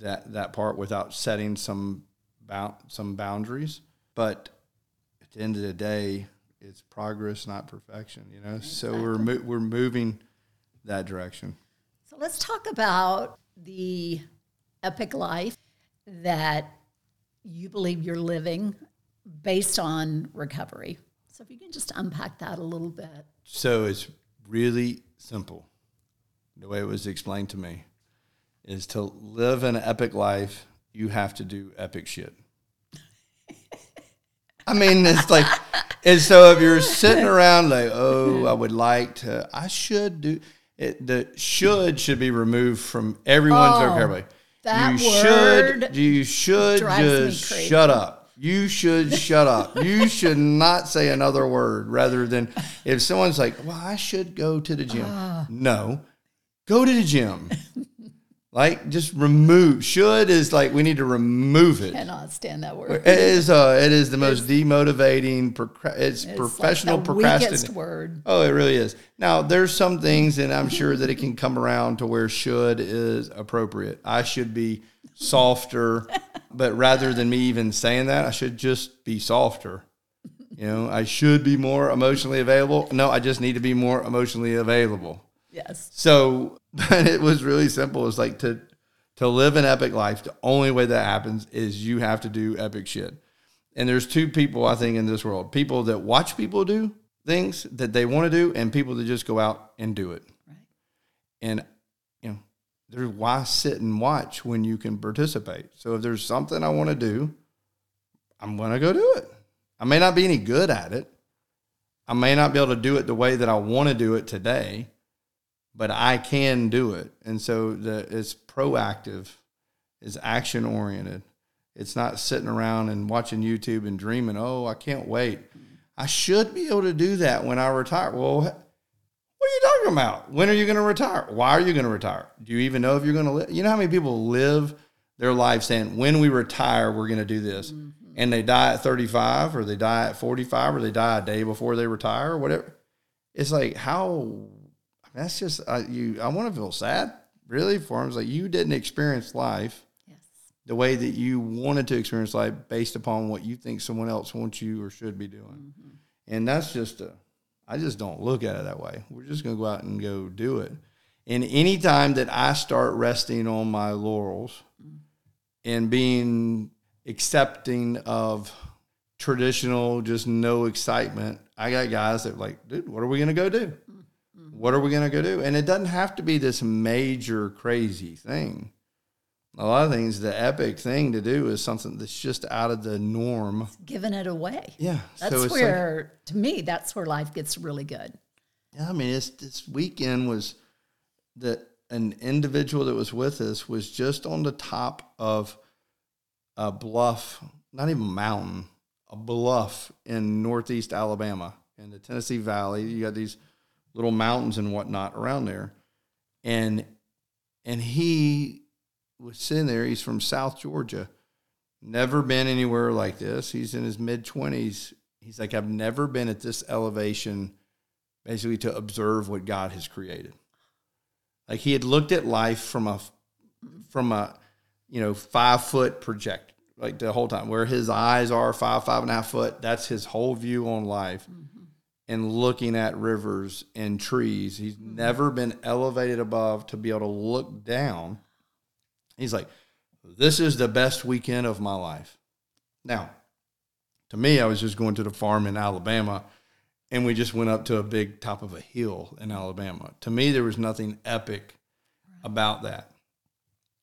that that part without setting some bound, some boundaries. But at the end of the day, it's progress, not perfection. You know, so we're mo- we're moving that direction. So let's talk about the epic life that you believe you're living based on recovery. So if you can just unpack that a little bit. So it's really simple. The way it was explained to me is to live an epic life, you have to do epic shit. I mean, it's like, and so if you're sitting around like, oh, I would like to, I should do it. The should should be removed from everyone's Oh, vocabulary. that you word should, you should just shut up. You should shut up. You should not say another word rather than if someone's like, well, I should go to the gym. Ah. No, go to the gym. Like just remove. Should is like we need to remove it. Cannot stand that word. It is. Uh, it is the most demotivating. Procra- it's, It's professional like procrastination. word. Oh, it really is. Now, there's some things, and I'm sure that it can come around to where should is appropriate. I should be softer, but rather than me even saying that, I should just be softer. You know, I should be more emotionally available. No, I just need to be more emotionally available. Yes. So, [LAUGHS] but it was really simple. It's like to to live an epic life. The only way that happens is you have to do epic shit. And there's two people I think in this world: people that watch people do things that they want to do, and people that just go out and do it. Right. And you know, there's why sit and watch when you can participate. So if there's something I want to do, I'm gonna go do it. I may not be any good at it. I may not be able to do it the way that I want to do it today, but I can do it. And so the it's proactive, it's action oriented. It's not sitting around and watching YouTube and dreaming, oh, I can't wait. I should be able to do that when I retire. Well, what are you talking about? When are you going to retire? Why are you going to retire? Do you even know if you're going to live? You know how many people live their life saying, when we retire, we're going to do this. Mm-hmm. And they die at 35 or they die at 45 or they die a day before they retire or whatever. It's like, how, that's just, uh, you, I want to feel sad really for them. It's like, you didn't experience life Yes. the way that you wanted to experience life based upon what you think someone else wants you or should be doing. And that's just a, I just don't look at it that way. We're just going to go out and go do it. And anytime that I start resting on my laurels and being accepting of traditional, just no excitement, I got guys that are like, dude, what are we going to go do? What are we going to go do? And it doesn't have to be this major, crazy thing a lot of things the epic thing to do is something that's just out of the norm Giving it away. yeah That's so it's like where, to me, that's where life gets really good. yeah, i mean it's this weekend was that an individual that was with us was just on the top of a bluff not even a mountain a bluff in northeast alabama in the tennessee valley you got these little mountains and whatnot around there and and he was sitting there. He's from South Georgia, never been anywhere like this. He's in his mid twenties. He's like, I've never been at this elevation, basically to observe what God has created. Like he had looked at life from a from a you know five foot project, like the whole time, where his eyes are five five and a half foot. That's his whole view on life. Mm-hmm. And looking at rivers and trees, he's mm-hmm. never been elevated above to be able to look down He's like, this is the best weekend of my life. Now, to me, I was just going to the farm in Alabama and we just went up to a big top of a hill in Alabama. To me, there was nothing epic about that.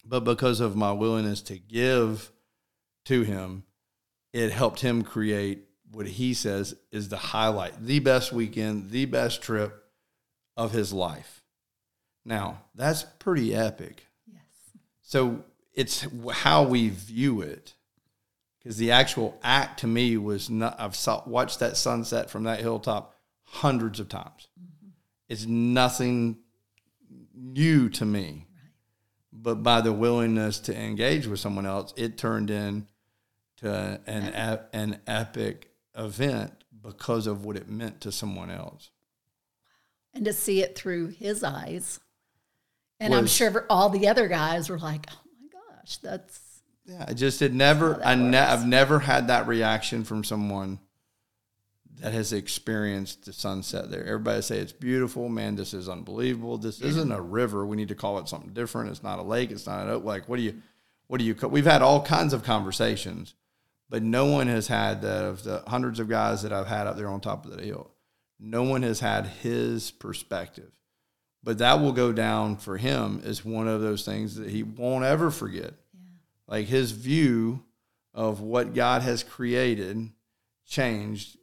But because of my willingness to give to him, it helped him create what he says is the highlight, the best weekend, the best trip of his life. Now, that's pretty epic. Yes. So it's how we view it. because the actual act to me was not. I've saw, watched that sunset from that hilltop hundreds of times. Mm-hmm. It's nothing new to me, right. but by the willingness to engage with someone else, it turned in to an an epic event because of what it meant to someone else. And to see it through his eyes. And was, I'm sure all the other guys were like, "Oh my gosh, that's yeah." I just had never. I ne- I've never had that reaction from someone that has experienced the sunset there. Everybody say it's beautiful, man. This is unbelievable. This yeah. isn't a river. We need to call it something different. It's not a lake. It's not an like. What do you? What do you? We've had all kinds of conversations but no one has had the, of the hundreds of guys that I've had up there on top of the hill. No one has had his perspective. But that will go down for him as one of those things that he won't ever forget. Yeah. Like his view of what God has created changed.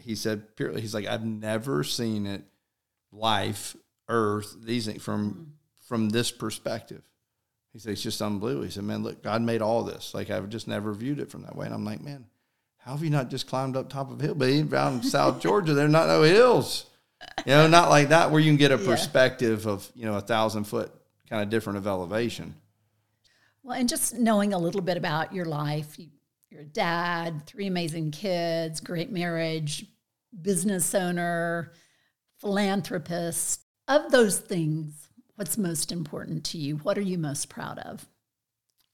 He said purely, he's like, I've never seen it, life, earth, these things from mm-hmm. from this perspective. He said, it's just unbelievable. He said, man, look, God made all this. Like, I've just never viewed it from that way. And I'm like, man, how have you not just climbed up top of a hill? But even down South [LAUGHS] Georgia, there are not no hills. You know, not like that where you can get a perspective yeah. of, you know, a thousand foot kind of different of elevation. Well, and just knowing a little bit about your life, you, you're a dad, three amazing kids, great marriage, business owner, philanthropist. Of those things, What's most important to you? What are you most proud of?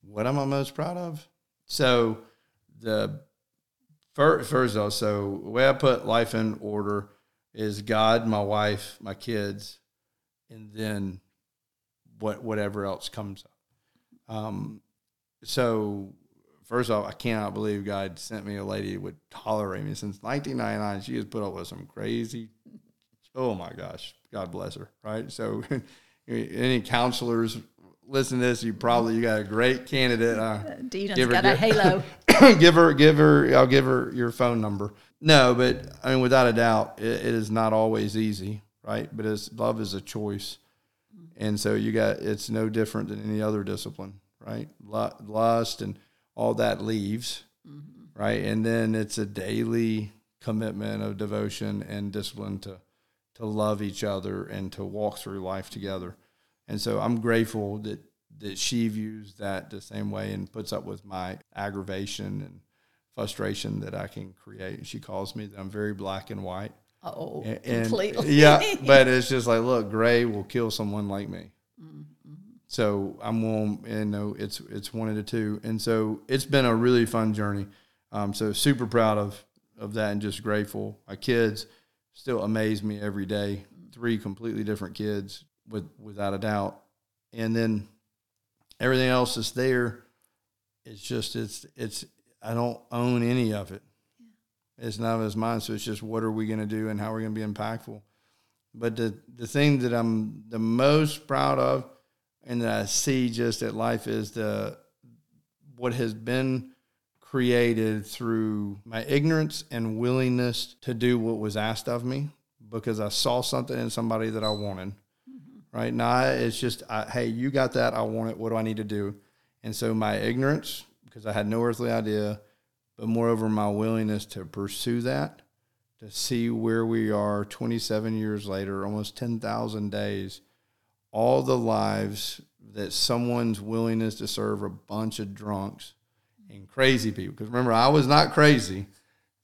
What am I most proud of? So the first, first of all, so the way I put life in order is God, my wife, my kids, and then what whatever else comes up. Um, so first off, I cannot believe God sent me a lady who would tolerate me since 1999. She has put up with some crazy. Oh my gosh, God bless her. Right. So [LAUGHS] any counselors listen to this, you probably you got a great candidate. Uh, Dina's got a halo. [COUGHS] give her, give her. I'll give her your phone number. No, but I mean, without a doubt, it, it is not always easy, right? But it's love is a choice, and so you got it's no different than any other discipline, right? Lust and all that leaves, mm-hmm. right? And then it's a daily commitment of devotion and discipline to to love each other and to walk through life together. And so I'm grateful that that she views that the same way and puts up with my aggravation and frustration that I can create. She calls me that I'm very black and white. Oh, and, completely. yeah, [LAUGHS] but it's just like, look, gray will kill someone like me. Mm-hmm. So I'm willing, you know, it's it's one of the two, and so it's been a really fun journey. Um, so super proud of of that, and just grateful. My kids, still amaze me every day. Three completely different kids, with without a doubt. And then everything else that's there, it's just it's it's I don't own any of it. Yeah. It's none of it's mine. So it's just what are we going to do and how are we going to be impactful. But the the thing that I'm the most proud of, and that I see just at life is the what has been created through my ignorance and willingness to do what was asked of me because I saw something in somebody that I wanted. Mm-hmm. Right now, it's just, I, hey, you got that. I want it. What do I need to do? And so my ignorance, because I had no earthly idea, but moreover, my willingness to pursue that, to see where we are 27 years later, almost 10,000 days, all the lives that someone's willingness to serve a bunch of drunks and crazy people. Because remember, I was not crazy.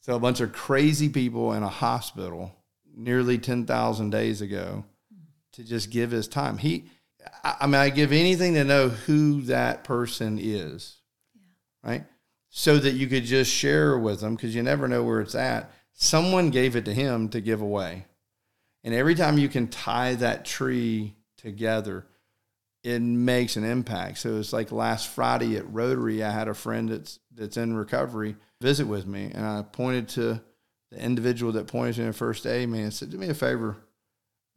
So a bunch of crazy people in a hospital nearly 10,000 days ago to just give his time. He, I mean, I give anything to know who that person is, yeah. right? So that you could just share with them because you never know where it's at. Someone gave it to him to give away. And every time you can tie that tree together, it makes an impact. So it's like last Friday at Rotary, I had a friend that's that's in recovery visit with me, and I pointed to the individual that pointed to me first aid man and said, "Do me a favor,"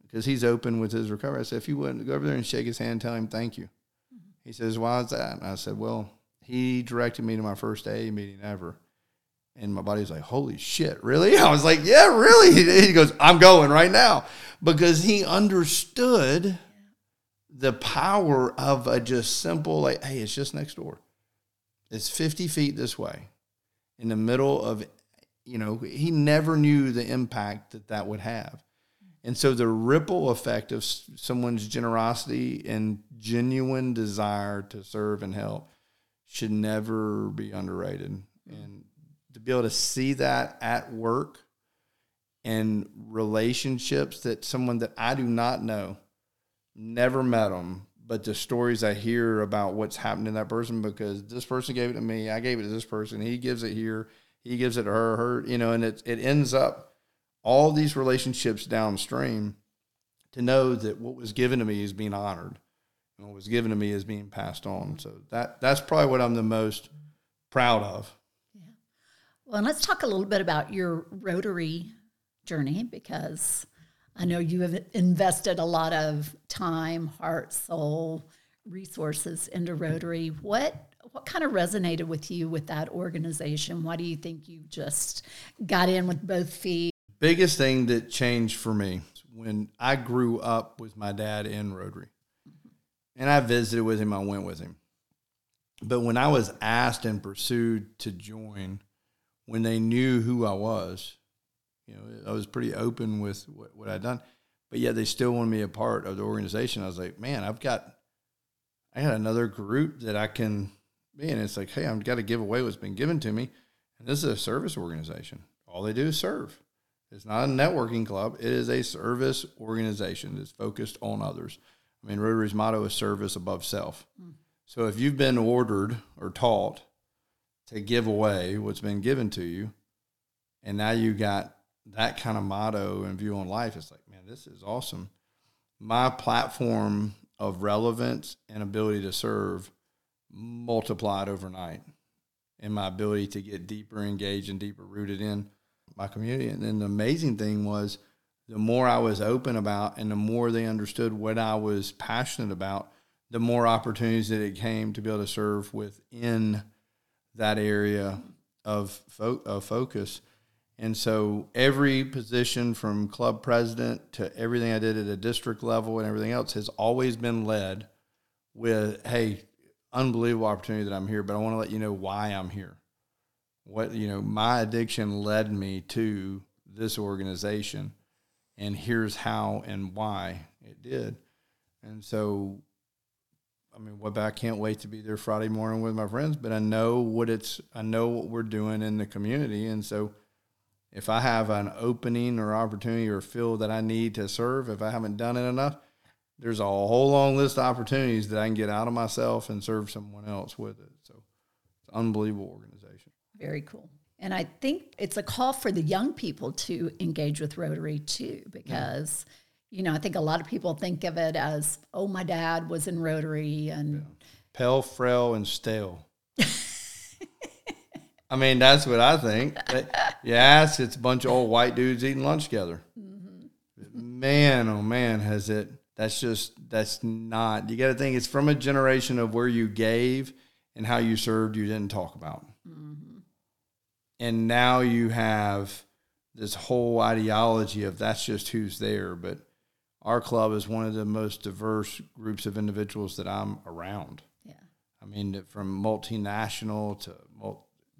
because he's open with his recovery. I said, "If you wouldn't go over there and shake his hand, tell him thank you." Mm-hmm. He says, "Why is that?" And I said, "Well, he directed me to my first AA meeting ever." And my buddy was like, Holy shit, really? [LAUGHS] I was like, Yeah, really? [LAUGHS] He goes, I'm going right now. Because he understood the power of a just simple like, hey, it's just next door. It's 50 feet this way. in the middle of, you know, he never knew the impact that that would have. And so the ripple effect of someone's generosity and genuine desire to serve and help should never be underrated. And to be able to see that at work and relationships that someone that I do not know, never met them, but the stories I hear about what's happened to that person because this person gave it to me, I gave it to this person, he gives it here, he gives it to her, her, you know, and it it ends up all these relationships downstream to know that what was given to me is being honored and what was given to me is being passed on. So that that's probably what I'm the most proud of. Yeah. Well, and let's talk a little bit about your Rotary journey because I know you have invested a lot of time, heart, soul, resources into Rotary. What what kind of resonated with you with that organization? Why do you think you just got in with both feet? Biggest thing that changed for me when I grew up with my dad in Rotary. And I visited with him, I went with him. But when I was asked and pursued to join, when they knew who I was, you know, I was pretty open with what, what I'd done, but yet they still wanted me a part of the organization. I was like, man, I've got, I got another group that I can be in. It's like, hey, I've got to give away what's been given to me. And this is a service organization. All they do is serve. It's not a networking club. It is a service organization that's focused on others. I mean, Rotary's motto is service above self. Mm. So if you've been ordered or taught to give away what's been given to you, and now you got that kind of motto and view on life, it's like, man, this is awesome. My platform of relevance and ability to serve multiplied overnight, and my ability to get deeper engaged and deeper rooted in my community. And then the amazing thing was, the more I was open about, and the more they understood what I was passionate about, the more opportunities that it came to be able to serve within that area of, fo- of focus. And so every position from club president to everything I did at a district level and everything else has always been led with, hey, unbelievable opportunity that I'm here, but I want to let you know why I'm here. What, you know, my addiction led me to this organization, and here's how and why it did. And so, I mean, what, I can't wait to be there Friday morning with my friends, but I know what it's, I know what we're doing in the community. And so, if I have an opening or opportunity or feel that I need to serve, if I haven't done it enough, there's a whole long list of opportunities that I can get out of myself and serve someone else with it. So it's an unbelievable organization. Very cool. And I think it's a call for the young people to engage with Rotary too, because, yeah. you know, I think a lot of people think of it as, oh, my dad was in Rotary and yeah. pale, frail, and stale. [LAUGHS] I mean, that's what I think. Yes, it's a bunch of old white dudes eating lunch together. Mm-hmm. Man, oh man, has it? That's just that's not. You got to think it's from a generation of where you gave and how you served. You didn't talk about, mm-hmm. and now you have this whole ideology of that's just who's there. But our club is one of the most diverse groups of individuals that I'm around. Yeah, I mean, from multinational to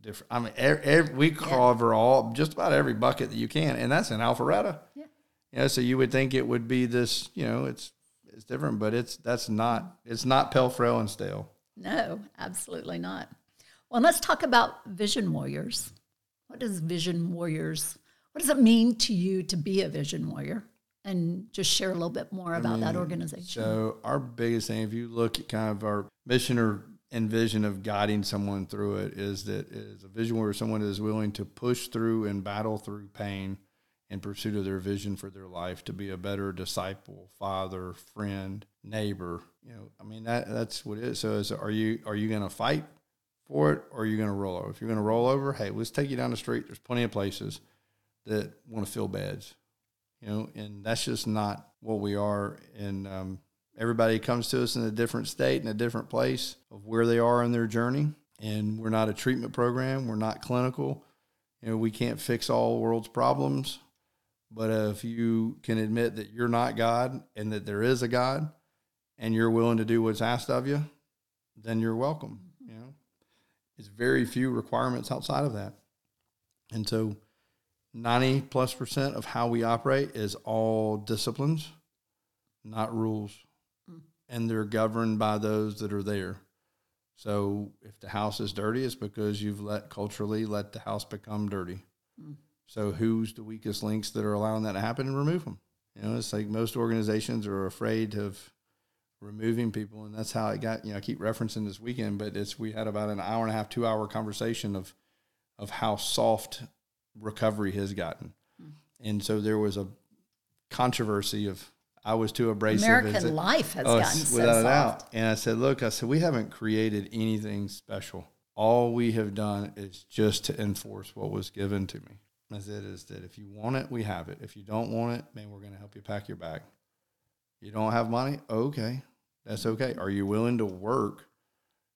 different. I mean, every, every, we cover yeah. all just about every bucket that you can, and that's in Alpharetta. Yeah. You know, so you would think it would be this. You know, it's it's different, but it's that's not. It's not pale, frail, and stale. No, absolutely not. Well, let's talk about Vision Warriors. What does Vision Warriors? What does it mean to you to be a Vision Warrior? And just share a little bit more about I mean, that organization. So, our biggest thing, if you look at kind of our mission or and vision of guiding someone through it is that is a vision where someone is willing to push through and battle through pain in pursuit of their vision for their life to be a better disciple, father, friend, neighbor. You know, I mean that that's what it is. So is are you are you going to fight for it or are you going to roll over? If you're going to roll over, hey, let's take you down the street. There's plenty of places that want to fill beds. You know, and that's just not what we are in um, Everybody comes to us in a different state and a different place of where they are in their journey. And we're not a treatment program. We're not clinical. You know, we can't fix all world's problems. But if you can admit that you're not God and that there is a God and you're willing to do what's asked of you, then you're welcome. You know, it's very few requirements outside of that. And so 90 plus percent of how we operate is all disciplines, not rules. And they're governed by those that are there. So if the house is dirty, it's because you've let culturally let the house become dirty. Mm. So who's the weakest links that are allowing that to happen and remove them? You know, it's like most organizations are afraid of removing people, and that's how it got. You know, I keep referencing this weekend, but it's we had about an hour and a half, two hour conversation of of how soft recovery has gotten, mm. and so there was a controversy of I was too abrasive. American life has oh, gotten so without a doubt. And I said, look, I said we haven't created anything special. All we have done is just to enforce what was given to me. As it is that if you want it, we have it. If you don't want it, man, we're going to help you pack your bag. You don't have money? Okay. That's okay. Are you willing to work,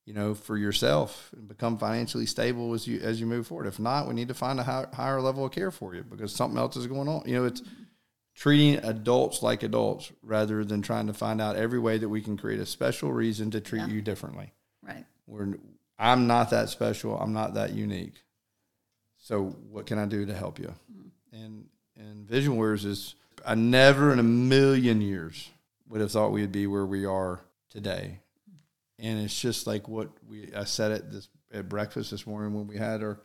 you know, for yourself and become financially stable as you as you move forward? If not, we need to find a high, higher level of care for you because something else is going on. You know, it's treating adults like adults rather than trying to find out every way that we can create a special reason to treat yeah. you differently. Right. We're I'm not that special. I'm not that unique. So what can I do to help you? Mm-hmm. And and Vision Warriors is I never in a million years would have thought we'd be where we are today. And it's just like what we I said at this at breakfast this morning when we had our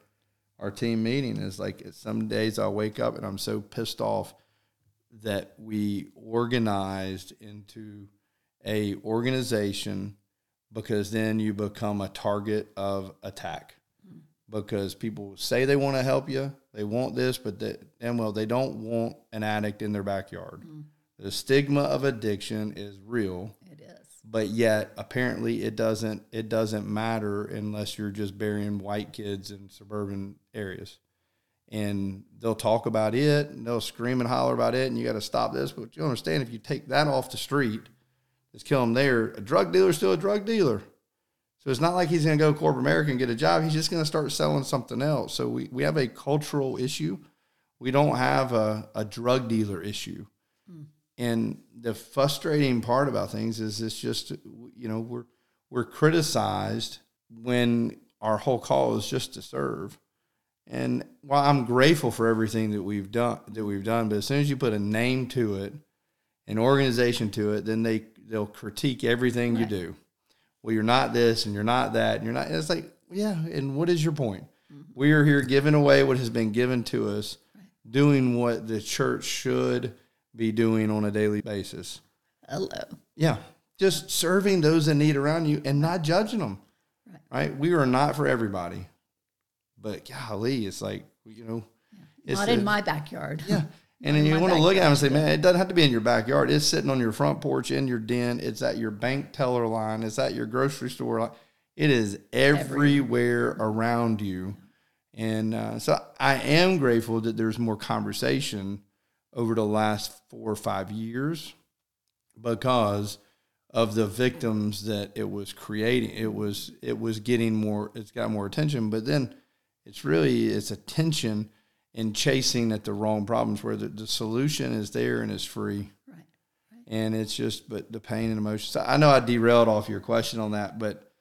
our team meeting is like some days I'll wake up and I'm so pissed off that we organized into a organization because then you become a target of attack. Because people say they want to help you they want this but they, and well they don't want an addict in their backyard. Mm. the stigma of addiction is real it is. but yet apparently it doesn't it doesn't matter unless you're just burying white kids in suburban areas and they'll talk about it and they'll scream and holler about it and you got to stop this. But you understand if you take that off the street let's kill them there. A drug dealer is still a drug dealer. So it's not like he's going to go corporate america and get a job. He's just going to start selling something else. So we, we have a cultural issue. We don't have a, a drug dealer issue. Mm. and the frustrating part about things is it's just you know we're we're criticized when our whole call is just to serve and while I'm grateful for everything that we've done, that we've done, but as soon as you put a name to it, an organization to it, then they they'll critique everything right. you do. Well, you're not this, and you're not that, and you're not. And it's like, yeah. And what is your point? Mm-hmm. We are here giving away what has been given to us, right. doing what the church should be doing on a daily basis. Hello. Yeah, just serving those in need around you and not judging them. Right. right? We are not for everybody. But golly, it's like you know, yeah. not in my backyard. Yeah. [LAUGHS] And then you want to look at them and say, man, it doesn't have to be in your backyard. It's sitting on your front porch, in your den. It's at your bank teller line. It's at your grocery store line. It is everywhere, everywhere. around you. And uh, so I am grateful that there's more conversation over the last four or five years because of the victims that it was creating. It was it was getting more. It's got more attention. But then it's really it's a tension in chasing at the wrong problems where the, the solution is there and is free. Right. right. And it's just but the pain and emotions. So I know I derailed off your question on that, but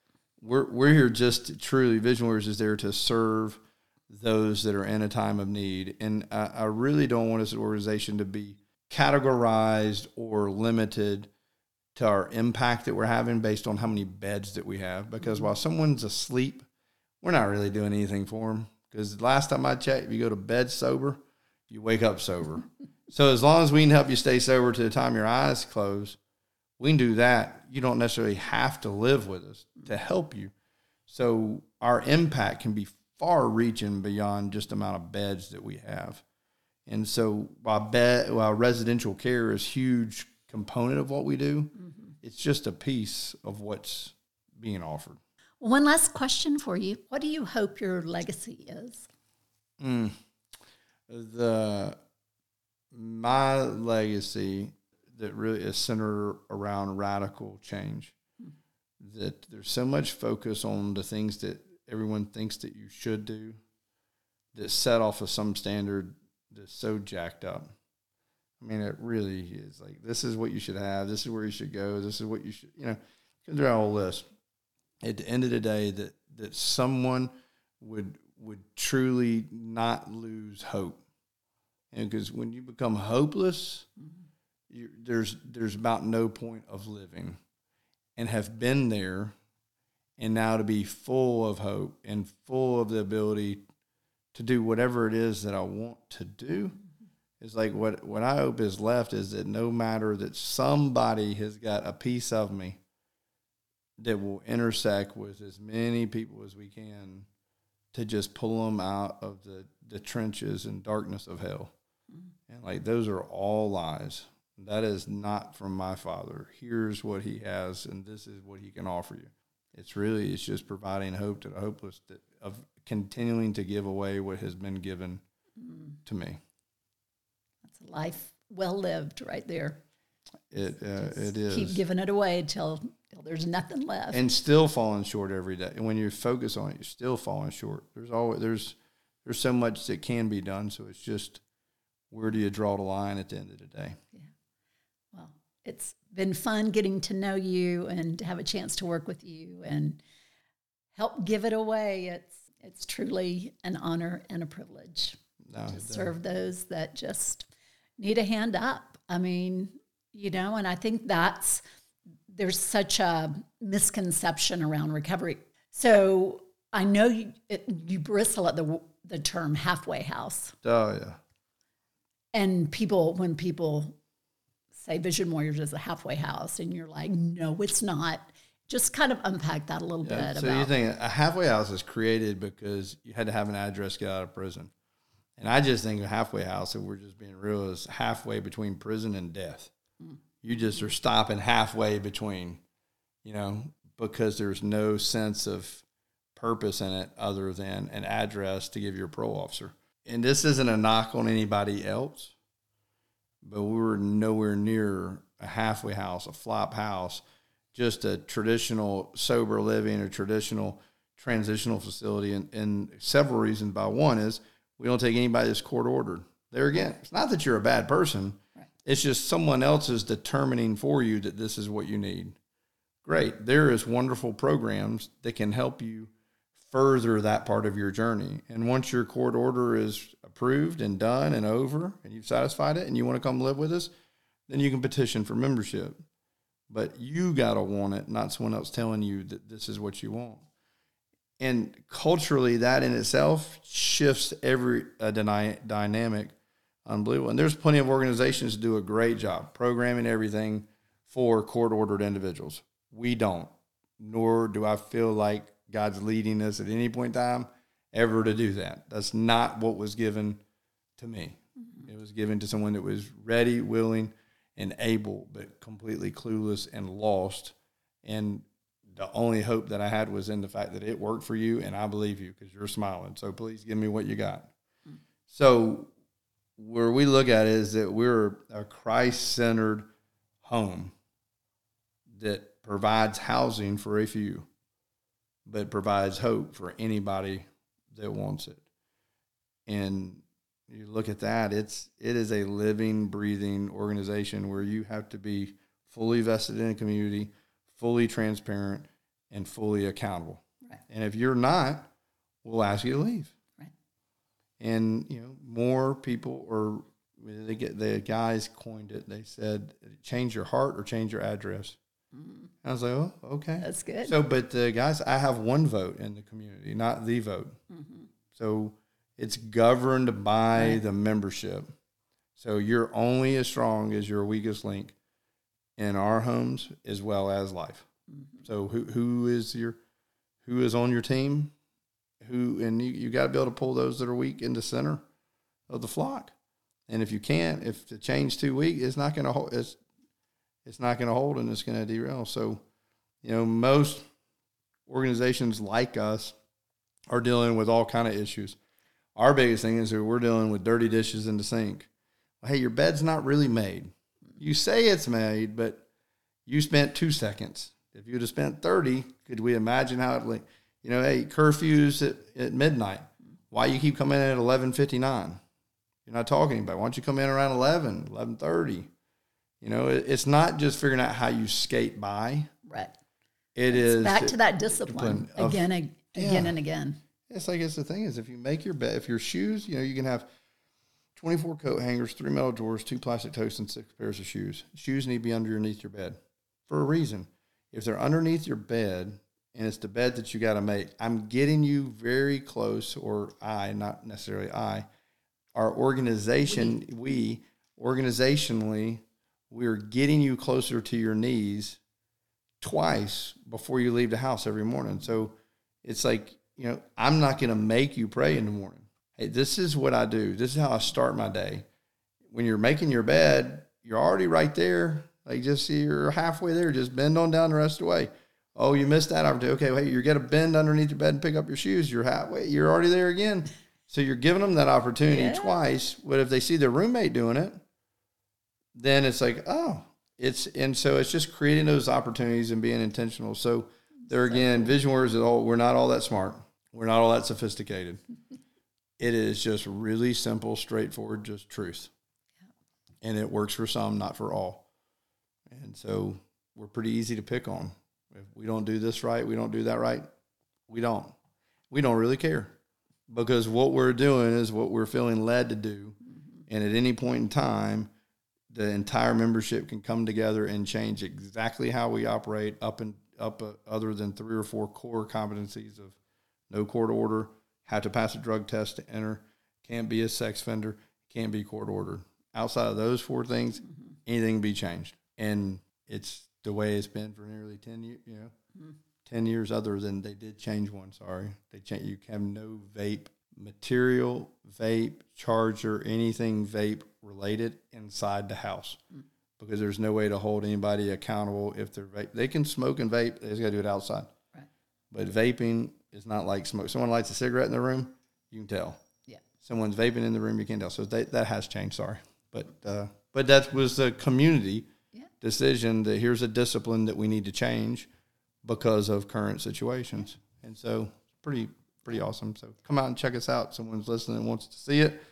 we're we're here just to, truly Vision Warriors is there to serve those that are in a time of need. And I, I really don't want us as an organization to be categorized or limited to our impact that we're having based on how many beds that we have. Because mm-hmm. while someone's asleep we're not really doing anything for them because last time I checked, if you go to bed sober, you wake up sober. [LAUGHS] so as long as we can help you stay sober to the time your eyes close, we can do that. You don't necessarily have to live with us to help you. So our impact can be far reaching beyond just the amount of beds that we have. And so while bed, while residential care is a huge component of what we do, mm-hmm. it's just a piece of what's being offered. One last question for you. What do you hope your legacy is? Mm. The my legacy that really is centered around radical change. Mm. That there's so much focus on the things that everyone thinks that you should do that set off of some standard that's so jacked up. I mean, it really is like this is what you should have. This is where you should go. This is what you should, you know, go through a whole list at the end of the day that that someone would would truly not lose hope. And because when you become hopeless, mm-hmm. you, there's there's about no point of living, and have been there, and now to be full of hope and full of the ability to do whatever it is that I want to do. Mm-hmm. is like what what I hope is left is that no matter that somebody has got a piece of me that will intersect with as many people as we can to just pull them out of the, the trenches and darkness of hell. And like those are all lies. That is not from my father. Here's what he has, and this is what he can offer you. It's really it's just providing hope to the hopeless that, of continuing to give away what has been given to me. That's a life well lived right there. It uh, it is Keep giving it away till there's nothing left. and still falling short every day. And when you focus on it, you're still falling short. There's always there's there's so much that can be done. So it's just where do you draw the line at the end of the day? Yeah. Well, it's been fun getting to know you and to have a chance to work with you and help give it away. It's it's truly an honor and a privilege No, to serve those that just need a hand up. I mean, you know, and I think that's there's such a misconception around recovery. So I know you it, you bristle at the the term halfway house. oh yeah. And people, when people say Vision Warriors is a halfway house, and you're like, no, it's not. Just kind of unpack that a little Yeah, bit so you think a halfway house is created because you had to have an address to get out of prison. And I just think a halfway house, if we're just being real, is halfway between prison and death. You just are stopping halfway between, you know, because there's no sense of purpose in it other than an address to give your parole officer. And this isn't a knock on anybody else, but we were nowhere near a halfway house, a flop house, just a traditional sober living or traditional transitional facility. And, and several reasons. By one is we don't take anybody that's court ordered. There again, it's not that you're a bad person. It's just someone else is determining for you that this is what you need. Great. There is wonderful programs that can help you further that part of your journey. And once your court order is approved and done and over and you've satisfied it and you want to come live with us, then you can petition for membership. But you got to want it, not someone else telling you that this is what you want. And culturally, that in itself shifts every uh, dyna- dynamic unbelievable. And there's plenty of organizations that do a great job programming everything for court ordered individuals. We don't, nor do I feel like God's leading us at any point in time ever to do that. That's not what was given to me. Mm-hmm. It was given to someone that was ready, willing, and able, but completely clueless and lost. And the only hope that I had was in the fact that it worked for you, and I believe you because you're smiling. So please give me what you got. Mm. So where we look at it is that we're a Christ centered home that provides housing for a few, but provides hope for anybody that wants it. And you look at that, it's it is a living, breathing organization where you have to be fully vested in a community, fully transparent, and fully accountable. Right. And if you're not, we'll ask you to leave. And you know more people or they get the guys coined it they said change your heart or change your address. Mm. I was like oh okay. That's good. so but the guys i have one vote in the community not the vote. Mm-hmm. So it's governed by the membership. So you're only as strong as your weakest link in our homes as well as life. Mm-hmm. So who who is your who is on your team who and you, you got to be able to pull those that are weak in the center of the flock. And if you can't if the chain's too weak it's not going to hold it's it's not going to hold and it's going to derail. So you know most organizations like us are dealing with all kind of issues. Our biggest thing is that we're dealing with dirty dishes in the sink. Hey your bed's not really made. You say it's made but you spent two seconds. If you'd have spent 30 could we imagine how it you know hey curfews at, at midnight why you keep coming in at 11.59 you're not talking about why don't you come in around 11 11.30 you know it, it's not just figuring out how you skate by right. It is Back to that discipline discipline of- again, and again Yeah. and again. It's like it's the thing is if you make your bed, if your shoes, you know, you can have 24 coat hangers, three metal drawers, two plastic totes, and six pairs of shoes. Shoes need to be underneath your bed for a reason. If they're underneath your bed and it's the bed that you got to make, I'm getting you very close, or I, not necessarily I, our organization, we, organizationally, we're getting you closer to your knees twice before you leave the house every morning. So it's like, you know, I'm not going to make you pray in the morning. Hey, this is what I do. This is how I start my day. When you're making your bed, you're already right there. Like just you're halfway there. Just bend on down the rest of the way. Oh, you missed that opportunity. Okay, wait, you're gonna bend underneath your bed and pick up your shoes. You're Wait, You're already there again. So you're giving them that opportunity yeah. twice. But if they see their roommate doing it, then it's like, oh, it's and so it's just creating those opportunities and being intentional. So there again, vision is all we're not all that smart. We're not all that sophisticated. [LAUGHS] it is just really simple, straightforward, just truth. Yeah. And it works for some, not for all. And so we're pretty easy to pick on. If we don't do this right, we don't do that right, we don't. We don't really care because what we're doing is what we're feeling led to do. Mm-hmm. And at any point in time, the entire membership can come together and change exactly how we operate up and up uh, other than three or four core competencies of no court order, have to pass a drug test to enter, can't be a sex offender, can't be court ordered. Outside of those four things, mm-hmm. anything can be changed. And it's the way it's been for nearly 10 years, you know, mm-hmm. 10 years other than they did change one. Sorry. They change, you have no vape material, vape, charger, anything vape related inside the house mm. because there's no way to hold anybody accountable if they're vape. They can smoke and vape, they just got to do it outside. Right. But vaping is not like smoke. Someone lights a cigarette in the room, you can tell. Yeah. Someone's vaping in the room, you can tell. So that, that has changed. Sorry. But, uh, but that was the community. Decision that here's a discipline that we need to change because of current situations. And so it's pretty, pretty awesome. So come out and check us out. Someone's listening and wants to see it.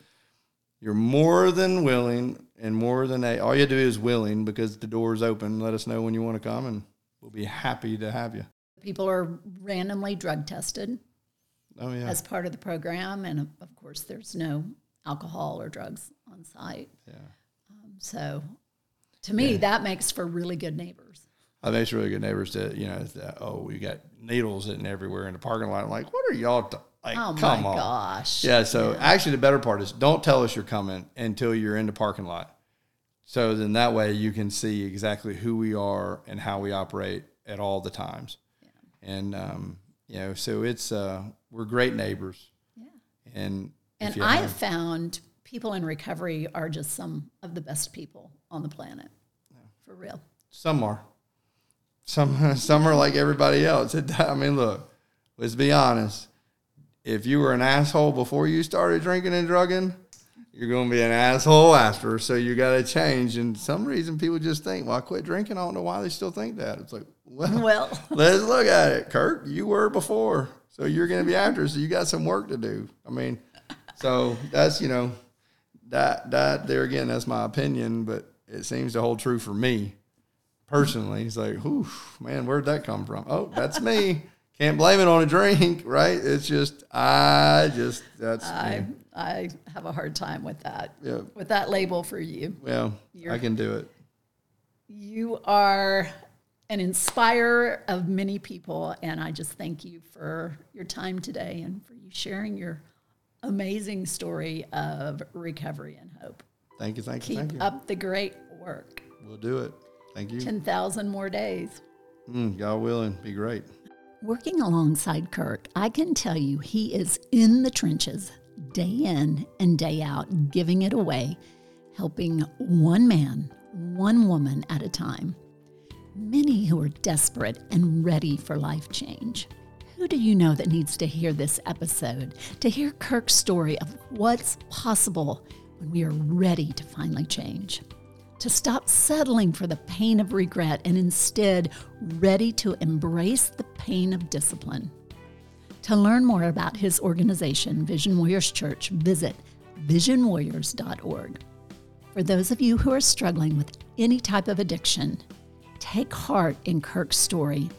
You're more than willing and more than a. All you do is willing because the door is open. Let us know when you want to come, and we'll be happy to have you. People are randomly drug tested. Oh yeah. As part of the program, and of course, there's no alcohol or drugs on site. Yeah. Um, so, to me, yeah. that makes for really good neighbors. That makes really good neighbors. To you know, that, oh, we got needles sitting everywhere in the parking lot. I'm like, what are y'all? T- like, oh come my on. gosh. Yeah. So yeah. actually, the better part is don't tell us you're coming until you're in the parking lot. So then that way you can see exactly who we are and how we operate at all the times. Yeah. And um, you know, so it's uh, we're great neighbors. Yeah. And and I have found people in recovery are just some of the best people on the planet. Yeah. For real. Some are. Some [LAUGHS] some are like everybody else. It, I mean, look, let's be honest if you were an asshole before you started drinking and drugging, you're going to be an asshole after. So you got to change. And some reason people just think, well, I quit drinking. I don't know why they still think that. It's like, well, [LAUGHS] well. [LAUGHS] let's look at it. Kurt, you were before. So you're going to be after. So you got some work to do. I mean, so that's, you know, that, that there again, that's my opinion, but it seems to hold true for me personally. It's like, whew, man, where'd that come from? Oh, that's me [LAUGHS] can't blame it on a drink, right? It's just I just that's I I have a hard time with that. Yeah. With that label for you. Well, You're, I can do it. You are an inspirer of many people and I just thank you for your time today and for you sharing your amazing story of recovery and hope. Thank you, thank you, Keep thank you. up the great work. We'll do it. Thank you. 10,000 more days. Mm, God willing, be great. Working alongside Kirk, I can tell you he is in the trenches day in and day out, giving it away, helping one man, one woman at a time. Many who are desperate and ready for life change. Who do you know that needs to hear this episode, to hear Kirk's story of what's possible when we are ready to finally change? to stop settling for the pain of regret and instead ready to embrace the pain of discipline. To learn more about his organization, Vision Warriors Church, visit visionwarriors.org. For those of you who are struggling with any type of addiction, take heart in Kirk's story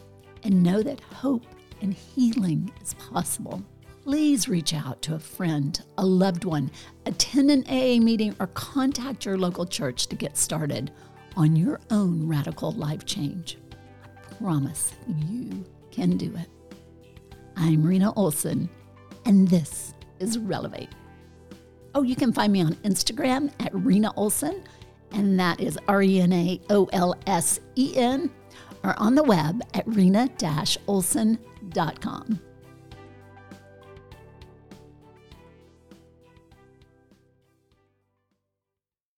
and know that hope and healing is possible. please reach out to a friend, a loved one, attend an AA meeting, or contact your local church to get started on your own radical life change. I promise you can do it. I'm Rena Olsen, and this is Relevate. Oh, you can find me on Instagram at Rena Olsen, and that is R E N A O L S E N, or on the web at rena olsen.com.